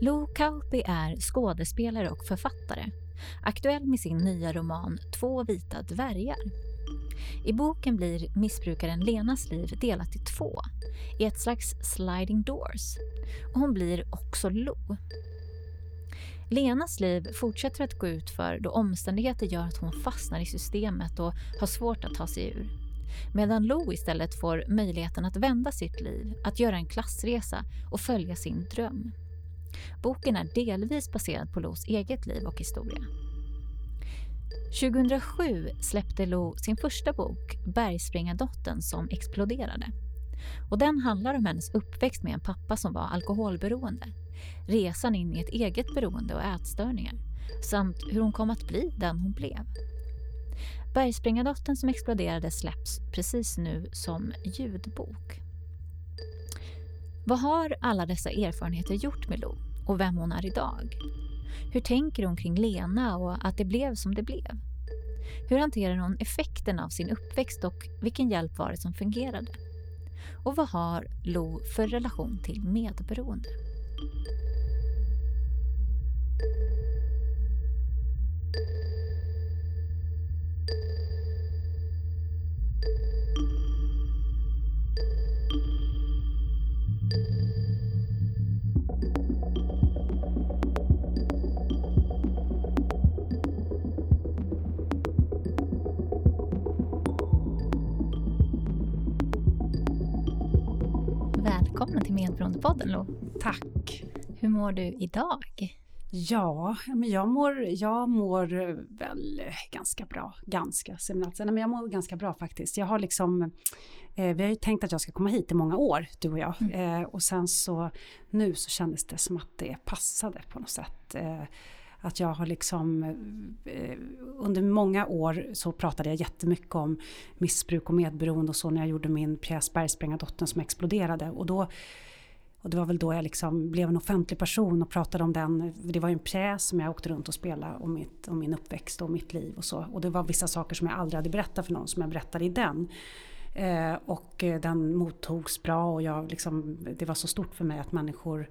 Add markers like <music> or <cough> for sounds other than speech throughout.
Lou Kauppi är skådespelare och författare, aktuell med sin nya roman Två vita dvärgar. I boken blir missbrukaren Lenas liv delat i två, i ett slags sliding doors. Och hon blir också Lou. Lenas liv fortsätter att gå ut för då omständigheter gör att hon fastnar i systemet och har svårt att ta sig ur. Medan Lou istället får möjligheten att vända sitt liv, att göra en klassresa och följa sin dröm. Boken är delvis baserad på Los eget liv och historia. 2007 släppte Lo sin första bok, Bergspringardottern som exploderade. Och den handlar om hennes uppväxt med en pappa som var alkoholberoende, resan in i ett eget beroende och ätstörningar, samt hur hon kom att bli den hon blev. Bergspringardottern som exploderade släpps precis nu som ljudbok. Vad har alla dessa erfarenheter gjort med Lo och vem hon är idag? Hur tänker hon kring Lena och att det blev som det blev? Hur hanterar hon effekten av sin uppväxt och vilken hjälp var det som fungerade? Och vad har Lo för relation till medberoende? Medberoendepodden Lo. Tack. Hur mår du idag? Ja, men jag mår, jag mår väl ganska bra. Ganska, alltså, men jag mår ganska bra faktiskt. Jag har liksom, eh, vi har ju tänkt att jag ska komma hit i många år, du och jag. Mm. Eh, och sen så, nu så kändes det som att det passade på något sätt. Eh, att jag har liksom eh, under många år så pratade jag jättemycket om missbruk och medberoende och så när jag gjorde min pjäs Bergsprängardottern som exploderade och då och det var väl då jag liksom blev en offentlig person och pratade om den. Det var ju en pjäs som jag åkte runt och spelade om, mitt, om min uppväxt och mitt liv och så. Och det var vissa saker som jag aldrig hade berättat för någon som jag berättade i den. Eh, och eh, den mottogs bra och jag liksom, det var så stort för mig att människor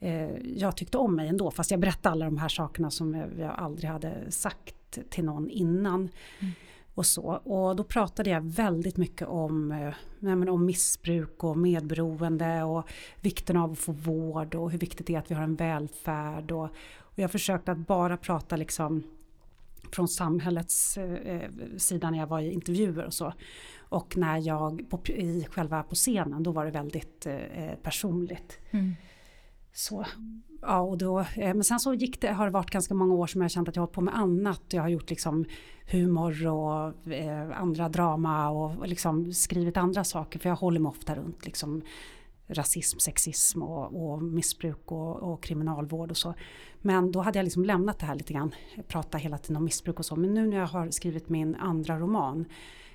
eh, jag tyckte om mig ändå fast jag berättade alla de här sakerna som jag aldrig hade sagt till någon innan. Mm. Och, så. och då pratade jag väldigt mycket om, eh, om missbruk och medberoende och vikten av att få vård och hur viktigt det är att vi har en välfärd. Och, och jag försökte att bara prata liksom från samhällets eh, eh sida när jag var i intervjuer och så. Och när jag på, i själva på scenen då var det väldigt eh, eh personligt. Mm. Så. Ja, och då, eh, men sen så gick det, har det varit ganska många år som jag har känt att jag har hållit på med annat. Jag har gjort liksom humor och eh, andra drama och liksom skrivit andra saker. För jag håller mig ofta runt liksom rasism, sexism och, och missbruk och, och, kriminalvård och så. Men då hade jag liksom lämnat det här lite grann, prata hela tiden om missbruk och så. Men nu när jag har skrivit min andra roman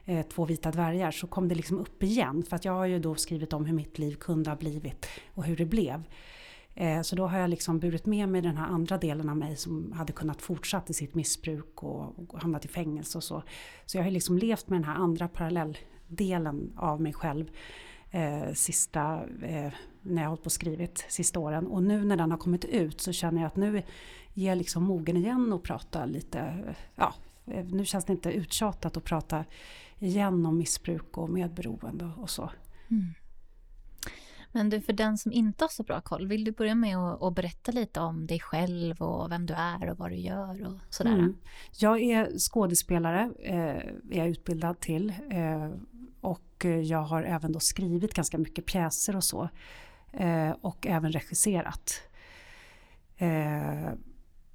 eh, Två vita dvärgar så kom det liksom upp igen. För att jag har ju då skrivit om hur mitt liv kunde ha blivit och hur det blev. Eh, så då har jag liksom burit med mig den här andra delen av mig som hade kunnat fortsätta i sitt missbruk och, och hamnat i fängelse och så. Så jag har liksom levt med den här andra parallelldelen av mig själv eh, sista, eh, när jag hållit på och skrivit sista åren. Och nu när den har kommit ut så känner jag att nu är jag liksom mogen igen och prata lite, ja, eh, nu känns det inte uttjatat att prata igen om missbruk och medberoende och så. Mm. Men du, för den som inte har så bra koll, vill du börja med att, berätta lite om dig själv och vem du är och vad du gör och sådär? Mm. Jag är skådespelare, eh, är jag utbildad till. Eh, och jag har även då skrivit ganska mycket pjäser och så. Eh, och även regisserat. Eh,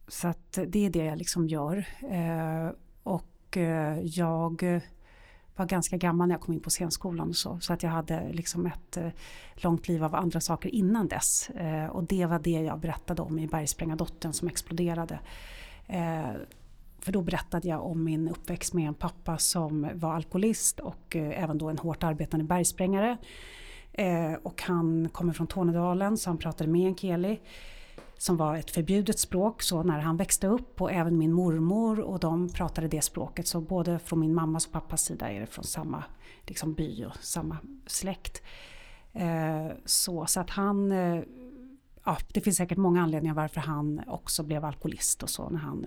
så att det är det jag liksom gör. Eh, och eh, jag var ganska gammal när jag kom in på scenskolan och så. Så att jag hade liksom ett eh, långt liv av andra saker innan dess. Eh, och det var det jag berättade om i Bergsprängardottern som exploderade. Eh, för då berättade jag om min uppväxt med en pappa som var alkoholist och även då en hårt arbetande bergsprängare. Och han kommer från Tornedalen så han pratade meänkieli som var ett förbjudet språk så när han växte upp och även min mormor och de pratade det språket så både från min mammas och pappas sida är det från samma liksom, by och samma släkt. Eh, så, så att han, eh, ja, det finns säkert många anledningar varför han också blev alkoholist och så när han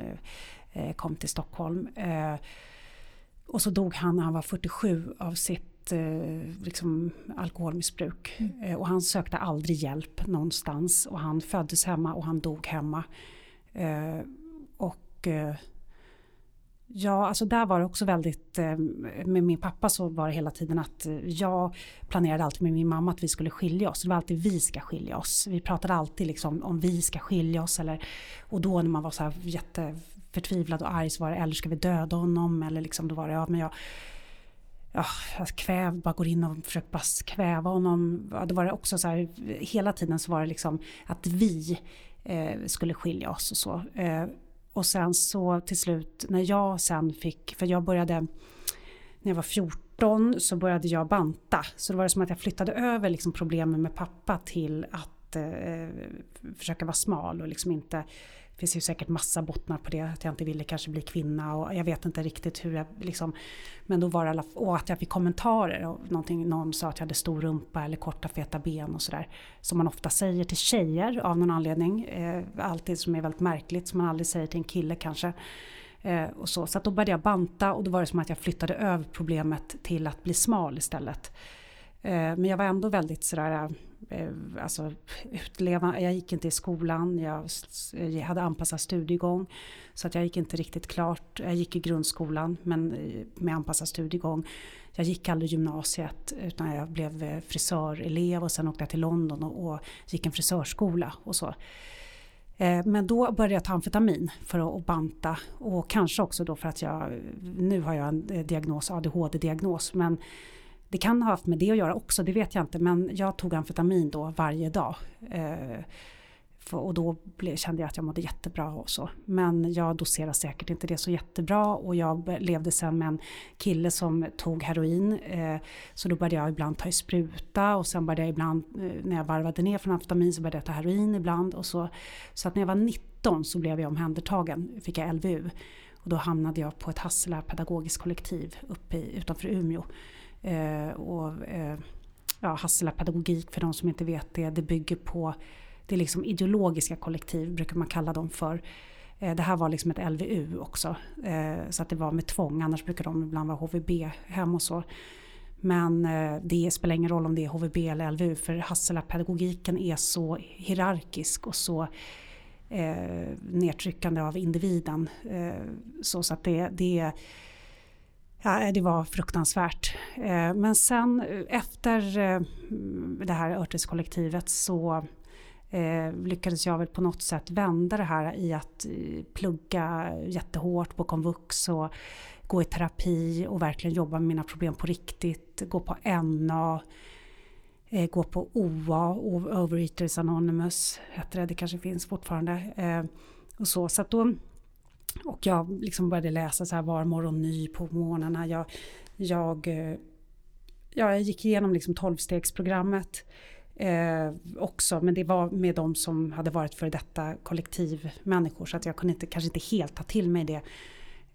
eh, kom till Stockholm. Eh, och så dog han när han var 47 av sitt eh, liksom, alkoholmissbruk. Mm. Eh, och han sökte aldrig hjälp någonstans och han föddes hemma och han dog hemma. Eh, och Ja, alltså där var det också väldigt, med min pappa så var det hela tiden att jag planerade alltid med min mamma att vi skulle skilja oss. Det var alltid vi ska skilja oss. Vi pratade alltid liksom om vi ska skilja oss eller och då när man var så här jätteförtvivlad och arg så var det eller ska vi döda honom eller liksom då var det ja men jag ja, jag kväv, bara går in och försöker bara kväva honom. Ja, det var också så här, hela tiden så var det liksom att vi eh, skulle skilja oss och så. Eh, och sen så till slut när jag sen fick, för jag började när jag var 14 så började jag banta. Så det var det som att jag flyttade över liksom problemen med pappa till att eh, försöka vara smal och liksom inte finns ju säkert massa bottnar på det, att jag inte ville kanske bli kvinna och jag vet inte riktigt hur jag liksom... Men då var det alla, och att jag fick kommentarer och någonting, någon sa att jag hade stor rumpa eller korta feta ben och sådär. Som man ofta säger till tjejer av någon anledning. Eh, alltid som är väldigt märkligt, som man aldrig säger till en kille kanske. Eh, och så så då började jag banta och då var det som att jag flyttade över problemet till att bli smal istället. Eh, men jag var ändå väldigt sådär eh, Eh, alltså, utleva, jag gick inte i skolan, jag, jag hade anpassad studiegång. Så att jag gick inte riktigt klart. Jag gick i grundskolan men eh, med anpassad studiegång. Jag gick aldrig gymnasiet utan jag blev eh, frisörelev och sen åkte jag till London och, och gick en frisörskola och så. Men då började jag ta amfetamin för att banta och kanske också då för att jag, nu har jag en diagnos, ADHD-diagnos, men det kan ha haft med det att göra också, det vet jag inte. Men jag tog amfetamin då varje dag. Eh, för, och då blev, kände jag att jag mådde jättebra och så. Men jag doserade säkert inte det så jättebra och jag levde sen med en kille som tog heroin. Eh, så då började jag ibland ta i spruta och sen började jag ibland, eh, när jag varvade ner från amfetamin så började jag ta heroin ibland. Och så, så att när jag var 19 så blev jag omhändertagen, fick jag LVU. Och då hamnade jag på ett Hassela pedagogiskt kollektiv uppe i, utanför Umeå. Eh, och eh, ja, Hassela pedagogik för de som inte vet det, det bygger på det liksom ideologiska kollektiv brukar man kalla dem för. Eh, det här var liksom ett LVU också. Eh, så att det var med tvång, annars brukar de ibland vara HVB-hem och så. Men eh, det spelar ingen roll om det är HVB eller LVU för Hassela-pedagogiken är så hierarkisk och så eh, nedtryckande av individen. Eh, så, så att det, det är Ja, det var fruktansvärt. Eh, men sen eh, efter eh, det här Örteskollektivet så lyckades jag väl på något sätt vända det här i att plugga jättehårt på komvux och gå i terapi och verkligen jobba med mina problem på riktigt. Gå på NA, gå på OA, Overeaters Anonymous heter det, det kanske finns fortfarande. Och så, så då och jag liksom började läsa så här Var morgon ny på morgnarna. Jag, jag, eh, ja, jag gick igenom liksom tolvstegsprogrammet eh, också. Men det var med de som hade varit för detta kollektivmänniskor. Så att jag kunde inte, kanske inte helt ta till mig det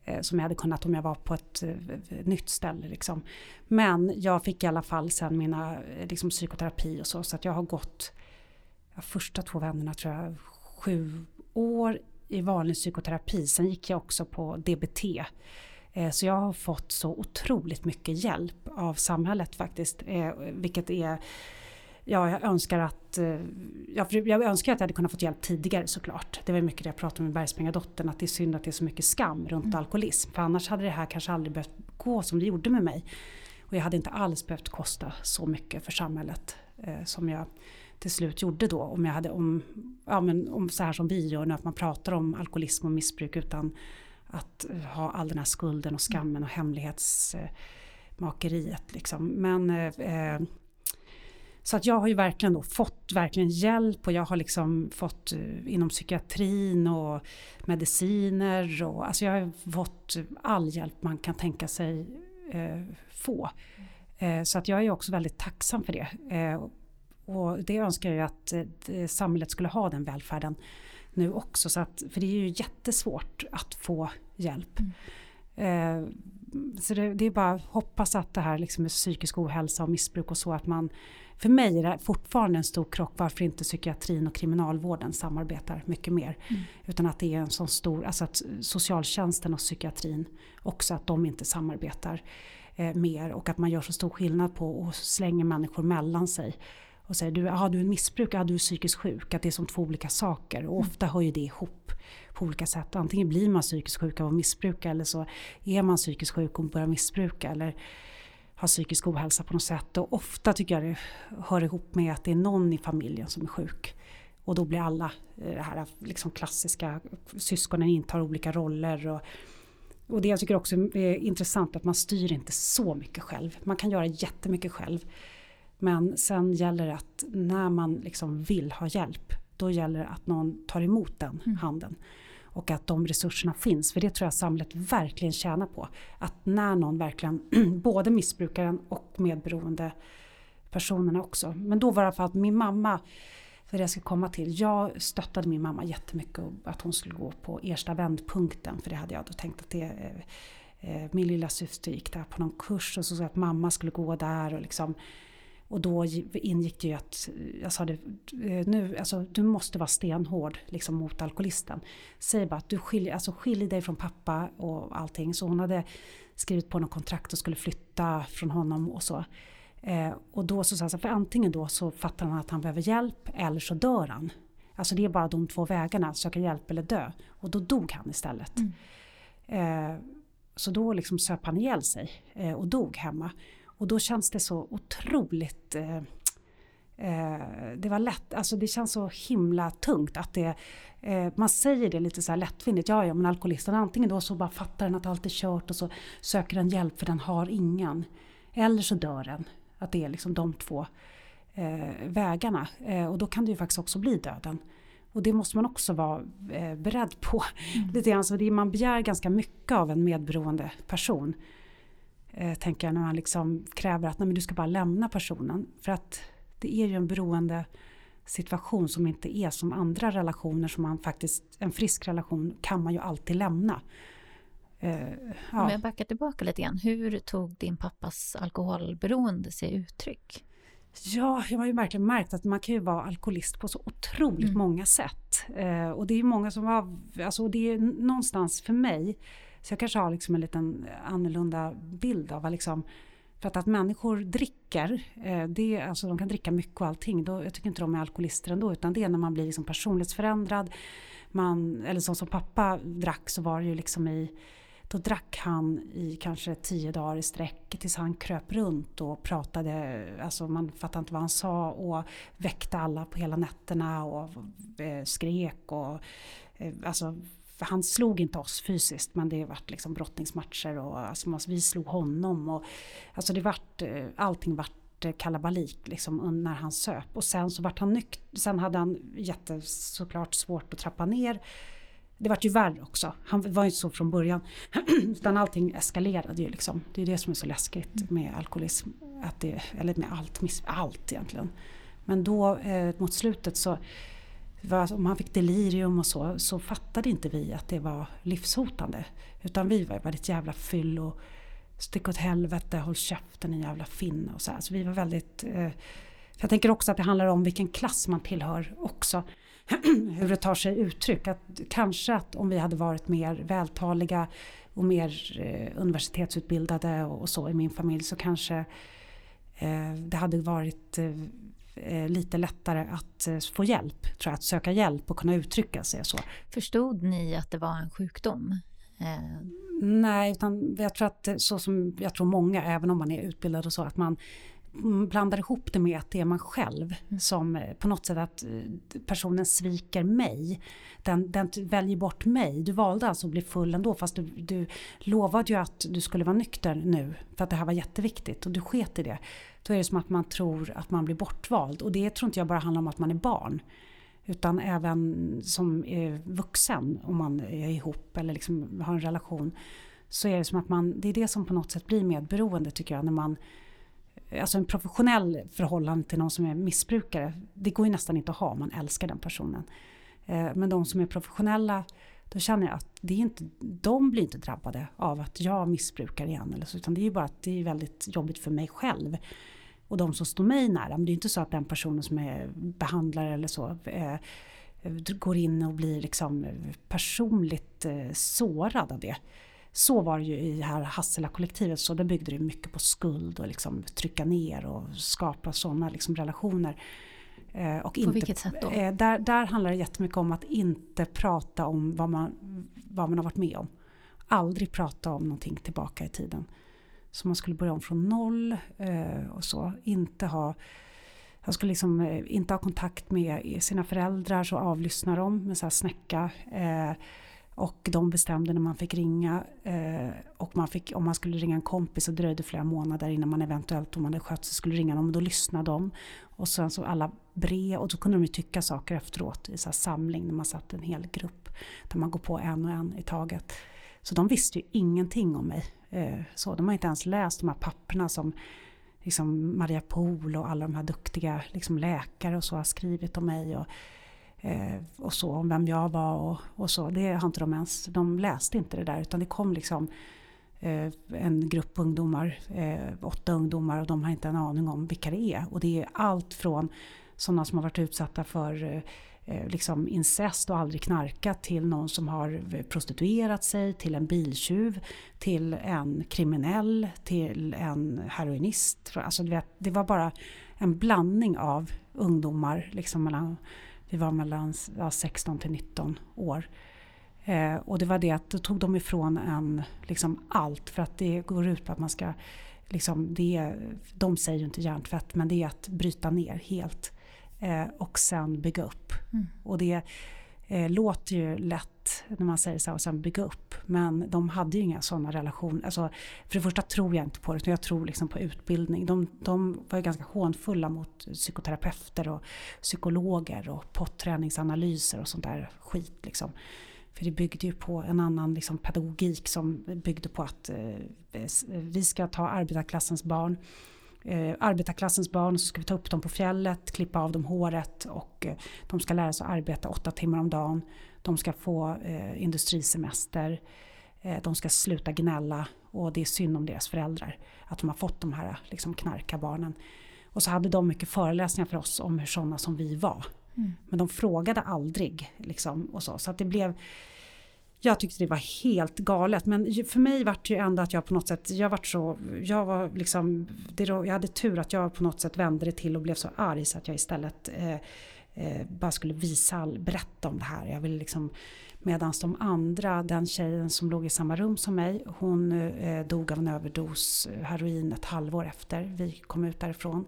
eh, som jag hade kunnat om jag var på ett eh, nytt ställe. Liksom. Men jag fick i alla fall sen mina eh, liksom, psykoterapi och så. Så att jag har gått, ja, första två vännerna tror jag, sju år i vanlig psykoterapi. Sen gick jag också på DBT. Eh, så jag har fått så otroligt mycket hjälp av samhället faktiskt. Eh, vilket är Ja, jag önskar att eh, jag, önskar att jag hade kunnat få hjälp tidigare såklart. Det var mycket det jag pratade med Bergspringardottern, att det är synd att det är så mycket skam runt mm. alkoholism. För annars hade det här kanske aldrig behövt gå som det gjorde med mig. Och jag hade inte alls behövt kosta så mycket för samhället som jag till slut gjorde då. Om jag hade om, ja, men om så här som vi gör nu, att man pratar om alkoholism och missbruk utan att ha all den här skulden och skammen och hemlighetsmakeriet. Liksom. Men eh, eh så att jag har ju verkligen då fått verkligen hjälp och jag har liksom fått eh, inom psykiatrin och mediciner och alltså jag har fått all hjälp man kan tänka sig eh, få. Eh, så att jag är också väldigt tacksam för det. Eh, och det önskar jag att eh, samhället skulle ha den välfärden nu också. Så att, för det är ju jättesvårt att få hjälp. Mm. Eh, så det, det, är bara att hoppas att det här liksom med psykisk ohälsa och missbruk och så att man för mig är det fortfarande en stor krock varför inte psykiatrin och kriminalvården samarbetar mycket mer. Mm. Utan att det är en sån stor, alltså att socialtjänsten och psykiatrin också att de inte samarbetar eh, mer och att man gör så stor skillnad på och slänger människor mellan sig. Och säger du, har du en missbrukare, har du är psykiskt sjuk, att det är som två olika saker. Och mm. ofta hör ju det ihop på olika sätt. Antingen blir man psykiskt sjuk av att missbruka eller så är man psykiskt sjuk och börjar missbruka. Eller har psykisk ohälsa på något sätt. Och ofta tycker jag det hör ihop med att det är någon i familjen som är sjuk. Och då blir alla eh, det här liksom klassiska, syskonen intar olika roller. Och, och det jag tycker också är intressant att man styr inte så mycket själv. Man kan göra jättemycket själv. Men sen gäller det att när man liksom vill ha hjälp, då gäller det att någon tar emot den mm. handen och att de resurserna finns. För det tror jag samhället verkligen tjänar på. Att när någon verkligen, <clears throat> både missbrukaren och medberoende personerna också. Men då var det för att min mamma, för det jag ska komma till, jag stöttade min mamma jättemycket att hon skulle gå på Ersta vändpunkten. För det hade jag då tänkt att det eh, eh, min lilla syster gick där på någon kurs och så sa att mamma skulle gå där och liksom och då ingick det ju att jag sa det, eh, nu, alltså, du måste vara stenhård liksom, mot alkoholisten. Säg bara att du skiljer, alltså, skilj dig från pappa och allting. Så hon hade skrivit på något kontrakt och skulle flytta från honom och så. Eh, och då så sa jag, för antingen då så fattar han att han behöver hjälp eller så dör han. Alltså det är bara de två vägarna, söka hjälp eller dö. Och då dog han istället. Mm. Eh, så då liksom söp han ihjäl sig eh, och dog hemma. Och då känns det så otroligt eh, eh, det var lätt, alltså det känns så himla tungt att det, eh, man säger det lite så här lättvindigt, ja ja men alkoholisten antingen då så bara fattar den att allt är kört och så söker den hjälp för den har ingen. Eller så dör den. Att det är liksom de två eh, vägarna. Och då kan det ju faktiskt också bli döden. Och det måste man också vara beredd på. Mm. Lite grann, så det, man begär ganska mycket av en medberoende person eh, tänker jag, när man liksom kräver att nej, men du ska bara lämna personen. För att det är ju en beroende situation som inte är som andra relationer som man faktiskt, en frisk relation kan man ju alltid lämna. Eh, ja. Om jag backar tillbaka lite grann, hur tog din pappas alkoholberoende sig uttryck? Ja, jag har ju verkligen märkt att man kan ju vara alkoholist på så otroligt mm. många sätt. Eh, och det är många som har, alltså det är någonstans för mig så jag kanske har liksom en liten eh, annorlunda bild av vad liksom för att, att människor dricker, eh, det, alltså de kan dricka mycket och allting. Då, jag tycker inte de är alkoholister ändå utan det är när man blir liksom personlighetsförändrad. Man, eller så som pappa drack så var det ju liksom i då drack han i kanske tio dagar i sträck tills han kröp runt och pratade, alltså man fattade inte vad han sa och väckte alla på hela nätterna och eh, skrek och eh, alltså för han slog inte oss fysiskt men det vart liksom brottningsmatcher och alltså, vi slog honom. Och, alltså det vart, eh, allting vart eh, kalabalik liksom när han söp. Och sen så vart han nykter. Sen hade han jätte, såklart svårt att trappa ner. Det vart ju värre också. Han var inte så från början. <clears throat> Utan allting eskalerade ju liksom. Det är det som är så läskigt med alkoholism. Att det, eller med allt, allt egentligen. Men då eh, mot slutet så om han fick delirium och så, så fattade inte vi att det var livshotande. Utan vi var väldigt jävla fyll och stick åt helvete, håll käften din jävla finne och så här. Så vi var väldigt... Eh, jag tänker också att det handlar om vilken klass man tillhör också. <clears throat> Hur det tar sig uttryck. Att kanske att om vi hade varit mer vältaliga och mer eh, universitetsutbildade och, och, så i min familj så kanske eh, det hade varit eh, lite lättare att eh, få hjälp, tror jag, att söka hjälp och kunna uttrycka sig så. Förstod ni att det var en sjukdom? Eh. Nej, utan jag tror att så som jag tror många, även om man är utbildad och så, att man blandar ihop det med att det är man själv mm. som eh, på något sätt att eh, personen sviker mig. Den, den väljer bort mig. Du valde alltså att bli full ändå fast du, du lovade ju att du skulle vara nykter nu för att det här var jätteviktigt och du sket i det. Då är det som att man tror att man blir bortvald och det tror inte jag bara handlar om att man är barn. Utan även som eh, vuxen om man är ihop eller liksom har en relation. Så är det som att man, det är det som på något sätt blir medberoende tycker jag när man eh, alltså en professionell förhållande till någon som är missbrukare, det går ju nästan inte att ha om man älskar den personen. Eh, men de som är professionella, då känner jag att det är inte, de blir inte drabbade av att jag missbrukar igen. Eller så, utan det är ju bara att det är väldigt jobbigt för mig själv och de som står mig nära. Men det är inte så att den personen som är behandlare eller så eh, går in och blir liksom personligt eh, sårad av det. Så var det ju i det här Hassela-kollektivet, så det byggde det mycket på skuld och liksom trycka ner och skapa sådana liksom relationer. Eh, och inte, på vilket sätt då? Eh, där, där handlar det jättemycket om att inte prata om vad man, vad man har varit med om. Aldrig prata om någonting tillbaka i tiden. Så man skulle börja om från noll eh, och så. Inte ha han skulle liksom eh, inte ha kontakt med sina föräldrar så avlyssnar de med så här snäcka. Eh, och de bestämde när man fick ringa. Eh, och man fick, om man skulle ringa en kompis så dröjde flera månader innan man eventuellt om man hade skött sig skulle ringa dem. Och då lyssnade de. Och sen så alla brev och då kunde de ju tycka saker efteråt i så samling när man satt en hel grupp. Där man går på en och en i taget. Så de visste ju ingenting om mig. Eh, så de har inte ens läst de här papperna som liksom Maria Pohl och alla de här duktiga liksom läkare och så har skrivit om mig. Och, eh, och så, om vem jag var och, och, så. Det har inte de ens, de läste inte det där utan det kom liksom eh, en grupp ungdomar, åtta ungdomar och de har inte en aning om vilka det är. Och det är allt från sådana som har varit utsatta för Eh, liksom incest och aldrig knarkat till någon som har eh, prostituerat sig, till en biltjuv, till en kriminell, till en heroinist. Alltså det var bara en blandning av ungdomar, liksom mellan, vi var mellan ja, 16 till 19 år. Eh, och det var det att då tog de ifrån en liksom allt för att det går ut på att man ska Liksom det, de säger ju inte hjärntvätt men det är att bryta ner helt eh, och sen bygga upp. Mm. Och det eh, låter ju lätt när man säger så och sen bygga upp. Men de hade ju inga sådana relationer. Alltså, för det första tror jag inte på det, utan jag tror liksom på utbildning. De, de var ju ganska hånfulla mot psykoterapeuter och psykologer och potträningsanalyser och sånt där skit. Liksom. För det byggde ju på en annan liksom, pedagogik som byggde på att eh, vi ska ta arbetarklassens barn eh, arbetarklassens barn så ska vi ta upp dem på fjället, klippa av dem håret och eh, de ska lära sig att arbeta åtta timmar om dagen. De ska få eh, industrisemester. De ska sluta gnälla och det är synd om deras föräldrar att de har fått de här liksom, knarkarbarnen. Och så hade de mycket föreläsningar för oss om hur sådana som vi var. Mm. Men de frågade aldrig. Liksom, och så, så att det blev jag tyckte det var helt galet men för mig var det ju ändå att jag på något sätt, jag var så, jag var liksom, det, jag hade tur att jag på något sätt vände det till och blev så arg så att jag istället eh, eh, bara skulle visa, berätta om det här. Jag ville liksom, medan de andra, den tjejen som låg i samma rum som mig, hon eh, dog av en överdos eh, heroin ett halvår efter vi kom ut därifrån.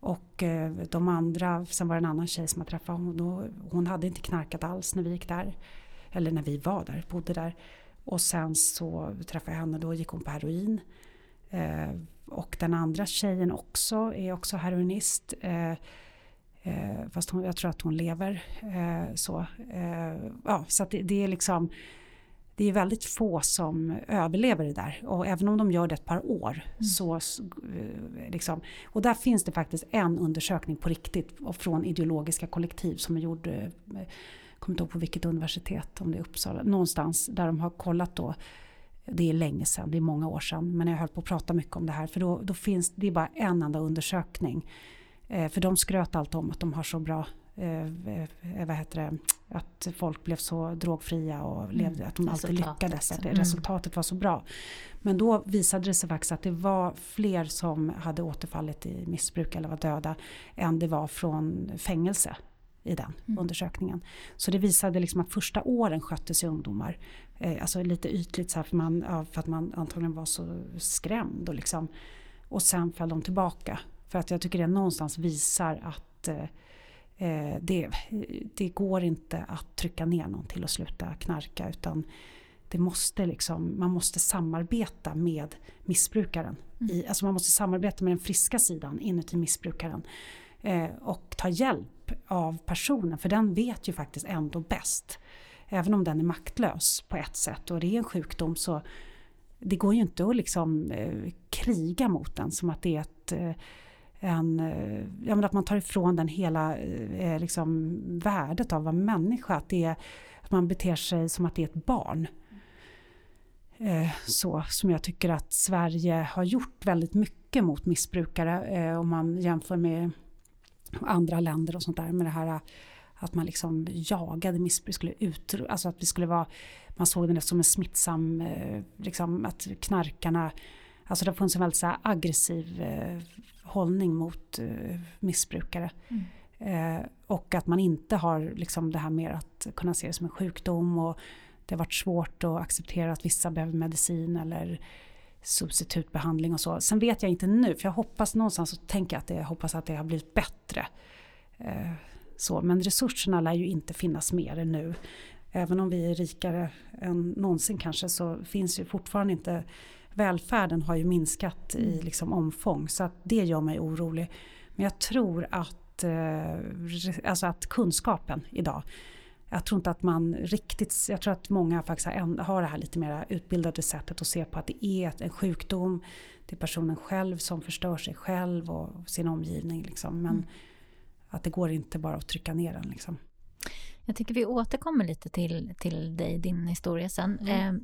Och eh, de andra, sen var det en annan tjej som jag träffade, hon, hon hade inte knarkat alls när vi gick där. Eller när vi var där, bodde där. Och sen så träffade jag henne, då gick hon på heroin. Eh, och den andra tjejen också är också heroinist. Eh, eh, fast hon, jag tror att hon lever. Eh, så eh, ja, så det, det, är liksom det är väldigt få som överlever det där. Och även om de gör det ett par år. Mm. Så, eh, liksom, och där finns det faktiskt en undersökning på riktigt från ideologiska kollektiv som är gjord kommer inte ihåg på vilket universitet, om det är Uppsala, någonstans där de har kollat då det är länge sedan, det är många år sedan, men jag höll på att prata mycket om det här för då, då finns det är bara en enda undersökning. Eh, för de skröt alltid om att de har så bra eh, eh vad heter det, att folk blev så drogfria och mm. levde, att de alltid lyckades, att mm. resultatet var så bra. Men då visade det sig faktiskt att det var fler som hade återfallit i missbruk eller var döda än det var från fängelse i den mm. undersökningen. Så det visade liksom att första åren skötte sig ungdomar. Eh, alltså lite ytligt så här för, man, ja, för att man antagligen var så skrämd. Och, liksom, och sen föll de tillbaka. För att jag tycker det någonstans visar att eh, eh, det, det går inte att trycka ner någon till att sluta knarka. Utan det måste liksom, man måste samarbeta med missbrukaren. Mm. I, alltså man måste samarbeta med den friska sidan inuti missbrukaren. Eh, och ta hjälp av personen för den vet ju faktiskt ändå bäst. Även om den är maktlös på ett sätt och det är en sjukdom så det går ju inte att liksom eh, kriga mot den som att det är ett eh, en, eh, ja, men att man tar ifrån den hela eh, eh liksom, värdet av att vara människa. Att, det är, att man beter sig som att det är ett barn. Eh, så, som jag tycker att Sverige har gjort väldigt mycket mycket mot missbrukare eh, om man jämför med andra länder och sånt där med det här att man liksom jagade missbruk, skulle ut, alltså att vi skulle vara, man såg det som en smittsam, eh, liksom att knarkarna, alltså det har funnits en väldigt så aggressiv eh, hållning mot eh, missbrukare. Mm. Eh, och att man inte har liksom det här med att kunna se det som en sjukdom och det har varit svårt att acceptera att vissa behöver medicin eller substitutbehandling och så. Sen vet jag inte nu, för jag hoppas någonstans så tänker att det, jag hoppas att det har blivit bättre. Eh, så, men resurserna lär ju inte finnas mer nu. Även om vi är rikare än någonsin kanske så finns ju fortfarande inte välfärden har ju minskat i mm. liksom omfång så att det gör mig orolig. Men jag tror att, eh, alltså att kunskapen idag jag tror inte att man riktigt, jag tror att många faktiskt har det här lite mer utbildade sättet att se på att det är en sjukdom. Det är personen själv som förstör sig själv och sin omgivning. Liksom. Men mm. att det går inte bara att trycka ner den. Liksom. Jag tycker vi återkommer lite till, till dig, din historia sen. Mm. Eh,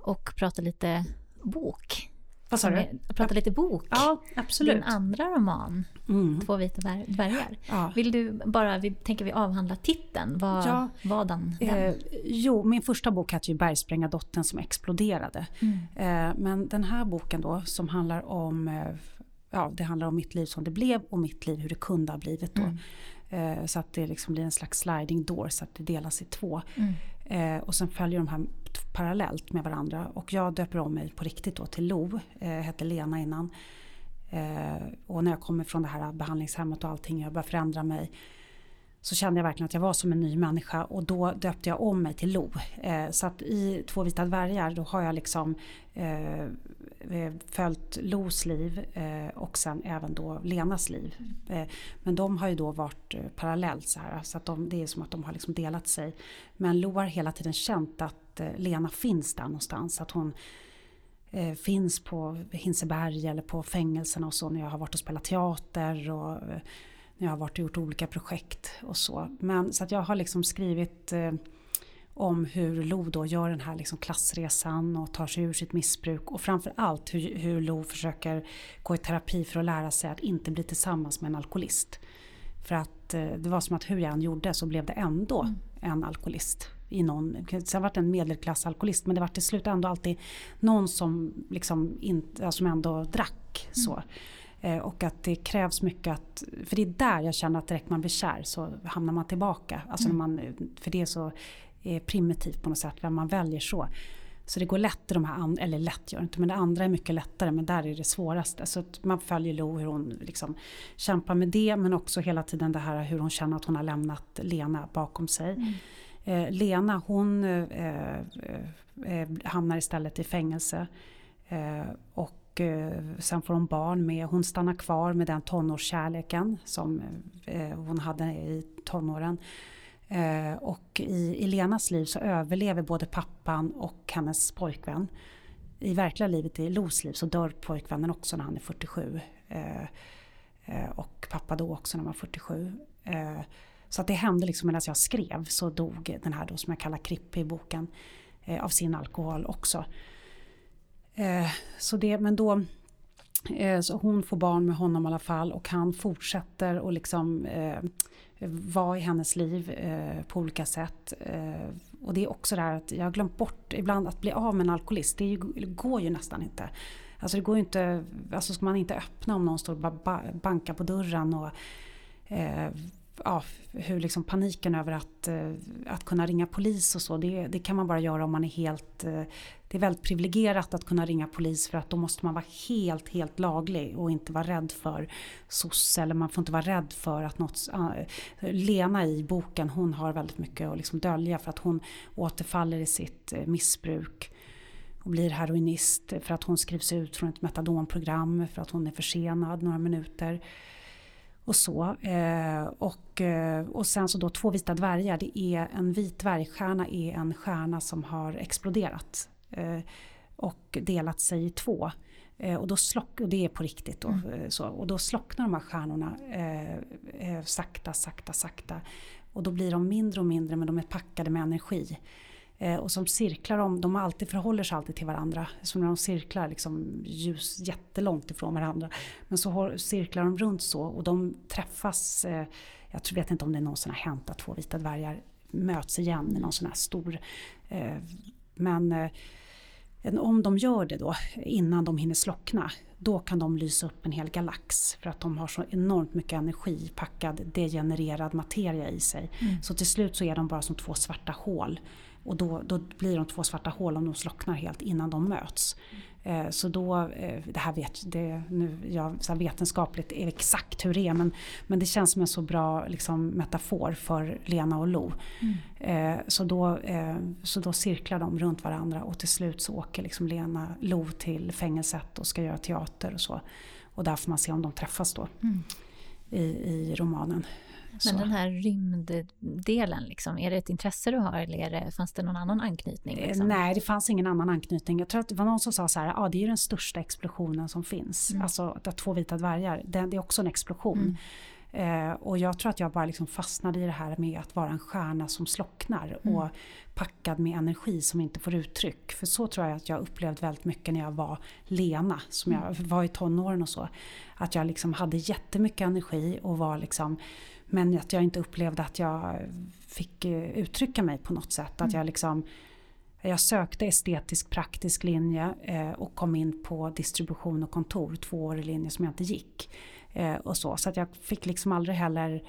och pratar lite bok. Vad sa du? Prata lite bok. Ja, absolut. Din andra roman, mm. Två vita dvärgar. Ja. Vill du bara, vi, tänker vi avhandla titeln? Vad ja. var den? Eh, jo, min första bok hette ju Bergsprängardottern som exploderade. Mm. Eh, men den här boken då som handlar om eh, Ja, det handlar om mitt liv som det blev och mitt liv hur det kunde ha blivit då. Mm. Eh, så att det liksom blir en slags sliding door så att det delas i två. Mm. Eh, och sen följer de här parallellt med varandra. Och jag döper om mig på riktigt då till Lo. Eh, hette Lena innan. Eh, och när jag kommer från det här behandlingshemmet och allting, jag börjar förändra mig. Så kände jag verkligen att jag var som en ny människa och då döpte jag om mig till Lo. Eh, så att i Två vita dvärgar då har jag liksom eh, eh följt Los liv eh, och sen även då Lenas liv. Eh, men de har ju då varit eh, parallellt så här. Så att de, det är som att de har liksom delat sig. Men Lo har hela tiden känt att eh, Lena finns där någonstans. Att hon finns på Hinseberg eller på fängelserna och så när jag har varit och spelat teater. Och, när jag har varit och gjort olika projekt och så. Men så att jag har liksom skrivit om hur Lo då gör den här liksom klassresan och tar sig ur sitt missbruk och framförallt hur, hur Lo försöker gå i terapi för att lära sig att inte bli tillsammans med en alkoholist. För att eh, det var som att hur jag än gjorde så blev det ändå mm. en alkoholist. I någon, sen var det en medelklassalkoholist men det var till slut ändå alltid någon som, liksom inte, som ändå drack. Mm. så. Eh, och att det krävs mycket att, för det är där jag känner att direkt man blir kär så hamnar man tillbaka. Alltså mm. när man, för det är så är primitivt på något sätt, vem man väljer så. Så det går lätt i de här, eller lätt gör det inte, men det andra är mycket lättare men där är det svåraste. Så man följer Lo hur hon liksom kämpar med det men också hela tiden det här hur hon känner att hon har lämnat Lena bakom sig. Mm. Eh, Lena hon eh, eh, hamnar istället i fängelse. Eh, och eh, sen får hon barn med, hon stannar kvar med den tonårskärleken som eh, hon hade i tonåren. Eh, och i Elenas liv så överlever både pappan och hennes pojkvän. I verkliga livet, i Los liv, så dör pojkvännen också när han är 47. Och pappa då också när han var 47. Så att det hände liksom medan jag skrev så dog den här då som jag kallar Krippe i boken av sin alkohol också. Eh, så det, men då eh, så hon får barn med honom i alla fall och han fortsätter och liksom eh, vara i hennes liv eh, på olika sätt. Eh, och det är också det här att jag har glömt bort ibland att bli av med en alkoholist. Det, ju, det går ju nästan inte. Alltså det går ju inte, alltså ska man inte öppna om någon står och bankar på dörren och eh, ja, hur liksom paniken över att, eh, att kunna ringa polis och så, det, det, kan man bara göra om man är helt... Eh, det är väldigt privilegierat att kunna ringa polis för att då måste man vara helt, helt laglig och inte vara rädd för soc eller man får inte vara rädd för att något... Eh, Lena i boken, hon har väldigt mycket att liksom dölja för att hon återfaller i sitt missbruk och blir heroinist för att hon skrivs ut från ett metadonprogram för att hon är försenad några minuter och så. Eh, och, eh, och sen så då två vita dvärgar. Det är en vit dvärgstjärna är en stjärna som har exploderat. Eh, och delat sig i två. Eh, och, då slock, och det är på riktigt. Då, mm. Eh, så, och då slocknar de här stjärnorna eh, sakta, sakta, sakta. Och då blir de mindre och mindre men de är packade med energi. Eh, och som cirklar om, de alltid förhåller sig alltid till varandra. Som när de cirklar liksom ljus jättelångt ifrån varandra. Men så cirklar de runt så och de träffas. Eh, jag vet inte om det någonsin har hänt att två vita dvärgar möts igen i någon sån här stor. Eh, men om de gör det då innan de hinner slockna då kan de lysa upp en hel galax för att de har så enormt mycket energi packad degenererad materia i sig. Mm. Så till slut så är de bara som två svarta hål och då, då blir de två svarta hål om de slocknar helt innan de möts. Eh, så då, eh, det här vet det nu, jag, så vetenskapligt exakt hur det är men, men det känns som en så bra liksom, metafor för Lena och Lo. Mm. Eh, så, då, eh, så då cirklar de runt varandra och till slut så åker liksom Lena Lo till fängelset och ska göra teater och så. Och där får man se om de träffas då mm. i, i romanen. Men den här rymddelen, liksom, är det ett intresse du har eller det, fanns det någon annan anknytning? Eh, liksom? Nej, det fanns ingen annan anknytning. Jag tror att det var någon som sa så här, ja det är ju den största explosionen som finns. Mm. Alltså att två vita dvärgar, det, det är också en explosion. Mm. Eh, och jag tror att jag bara liksom fastnade i det här med att vara en stjärna som slocknar mm. och packad med energi som inte får uttryck. För så tror jag att jag upplevde väldigt mycket när jag var Lena, som jag mm. var i tonåren och så. Att jag liksom hade jättemycket energi och var liksom men att jag inte upplevde att jag fick eh, uttrycka mig på något sätt. Att mm. jag liksom jag sökte estetisk praktisk linje eh, och kom in på distribution och kontor, tvåårig linje som jag inte gick. Eh, och så så att jag fick liksom aldrig heller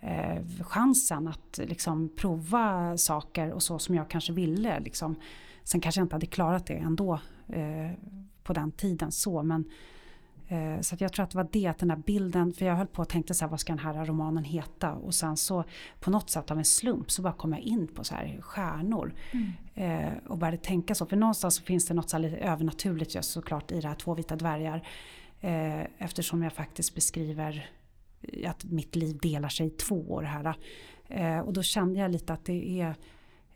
eh, chansen att liksom prova saker och så som jag kanske ville. Liksom. Sen kanske jag inte hade klarat det ändå på den tiden så men så jag tror att det var det, att den här bilden, för jag höll på och tänkte så här, vad ska den här romanen heta? Och sen så på något sätt av en slump så bara kom jag in på så här stjärnor. Mm. Eh, och började tänka så, för någonstans så finns det något så lite övernaturligt just såklart i det här Två vita dvärgar. Eh, eftersom jag faktiskt beskriver att mitt liv delar sig i två år här. Eh, och då kände jag lite att det är Eh,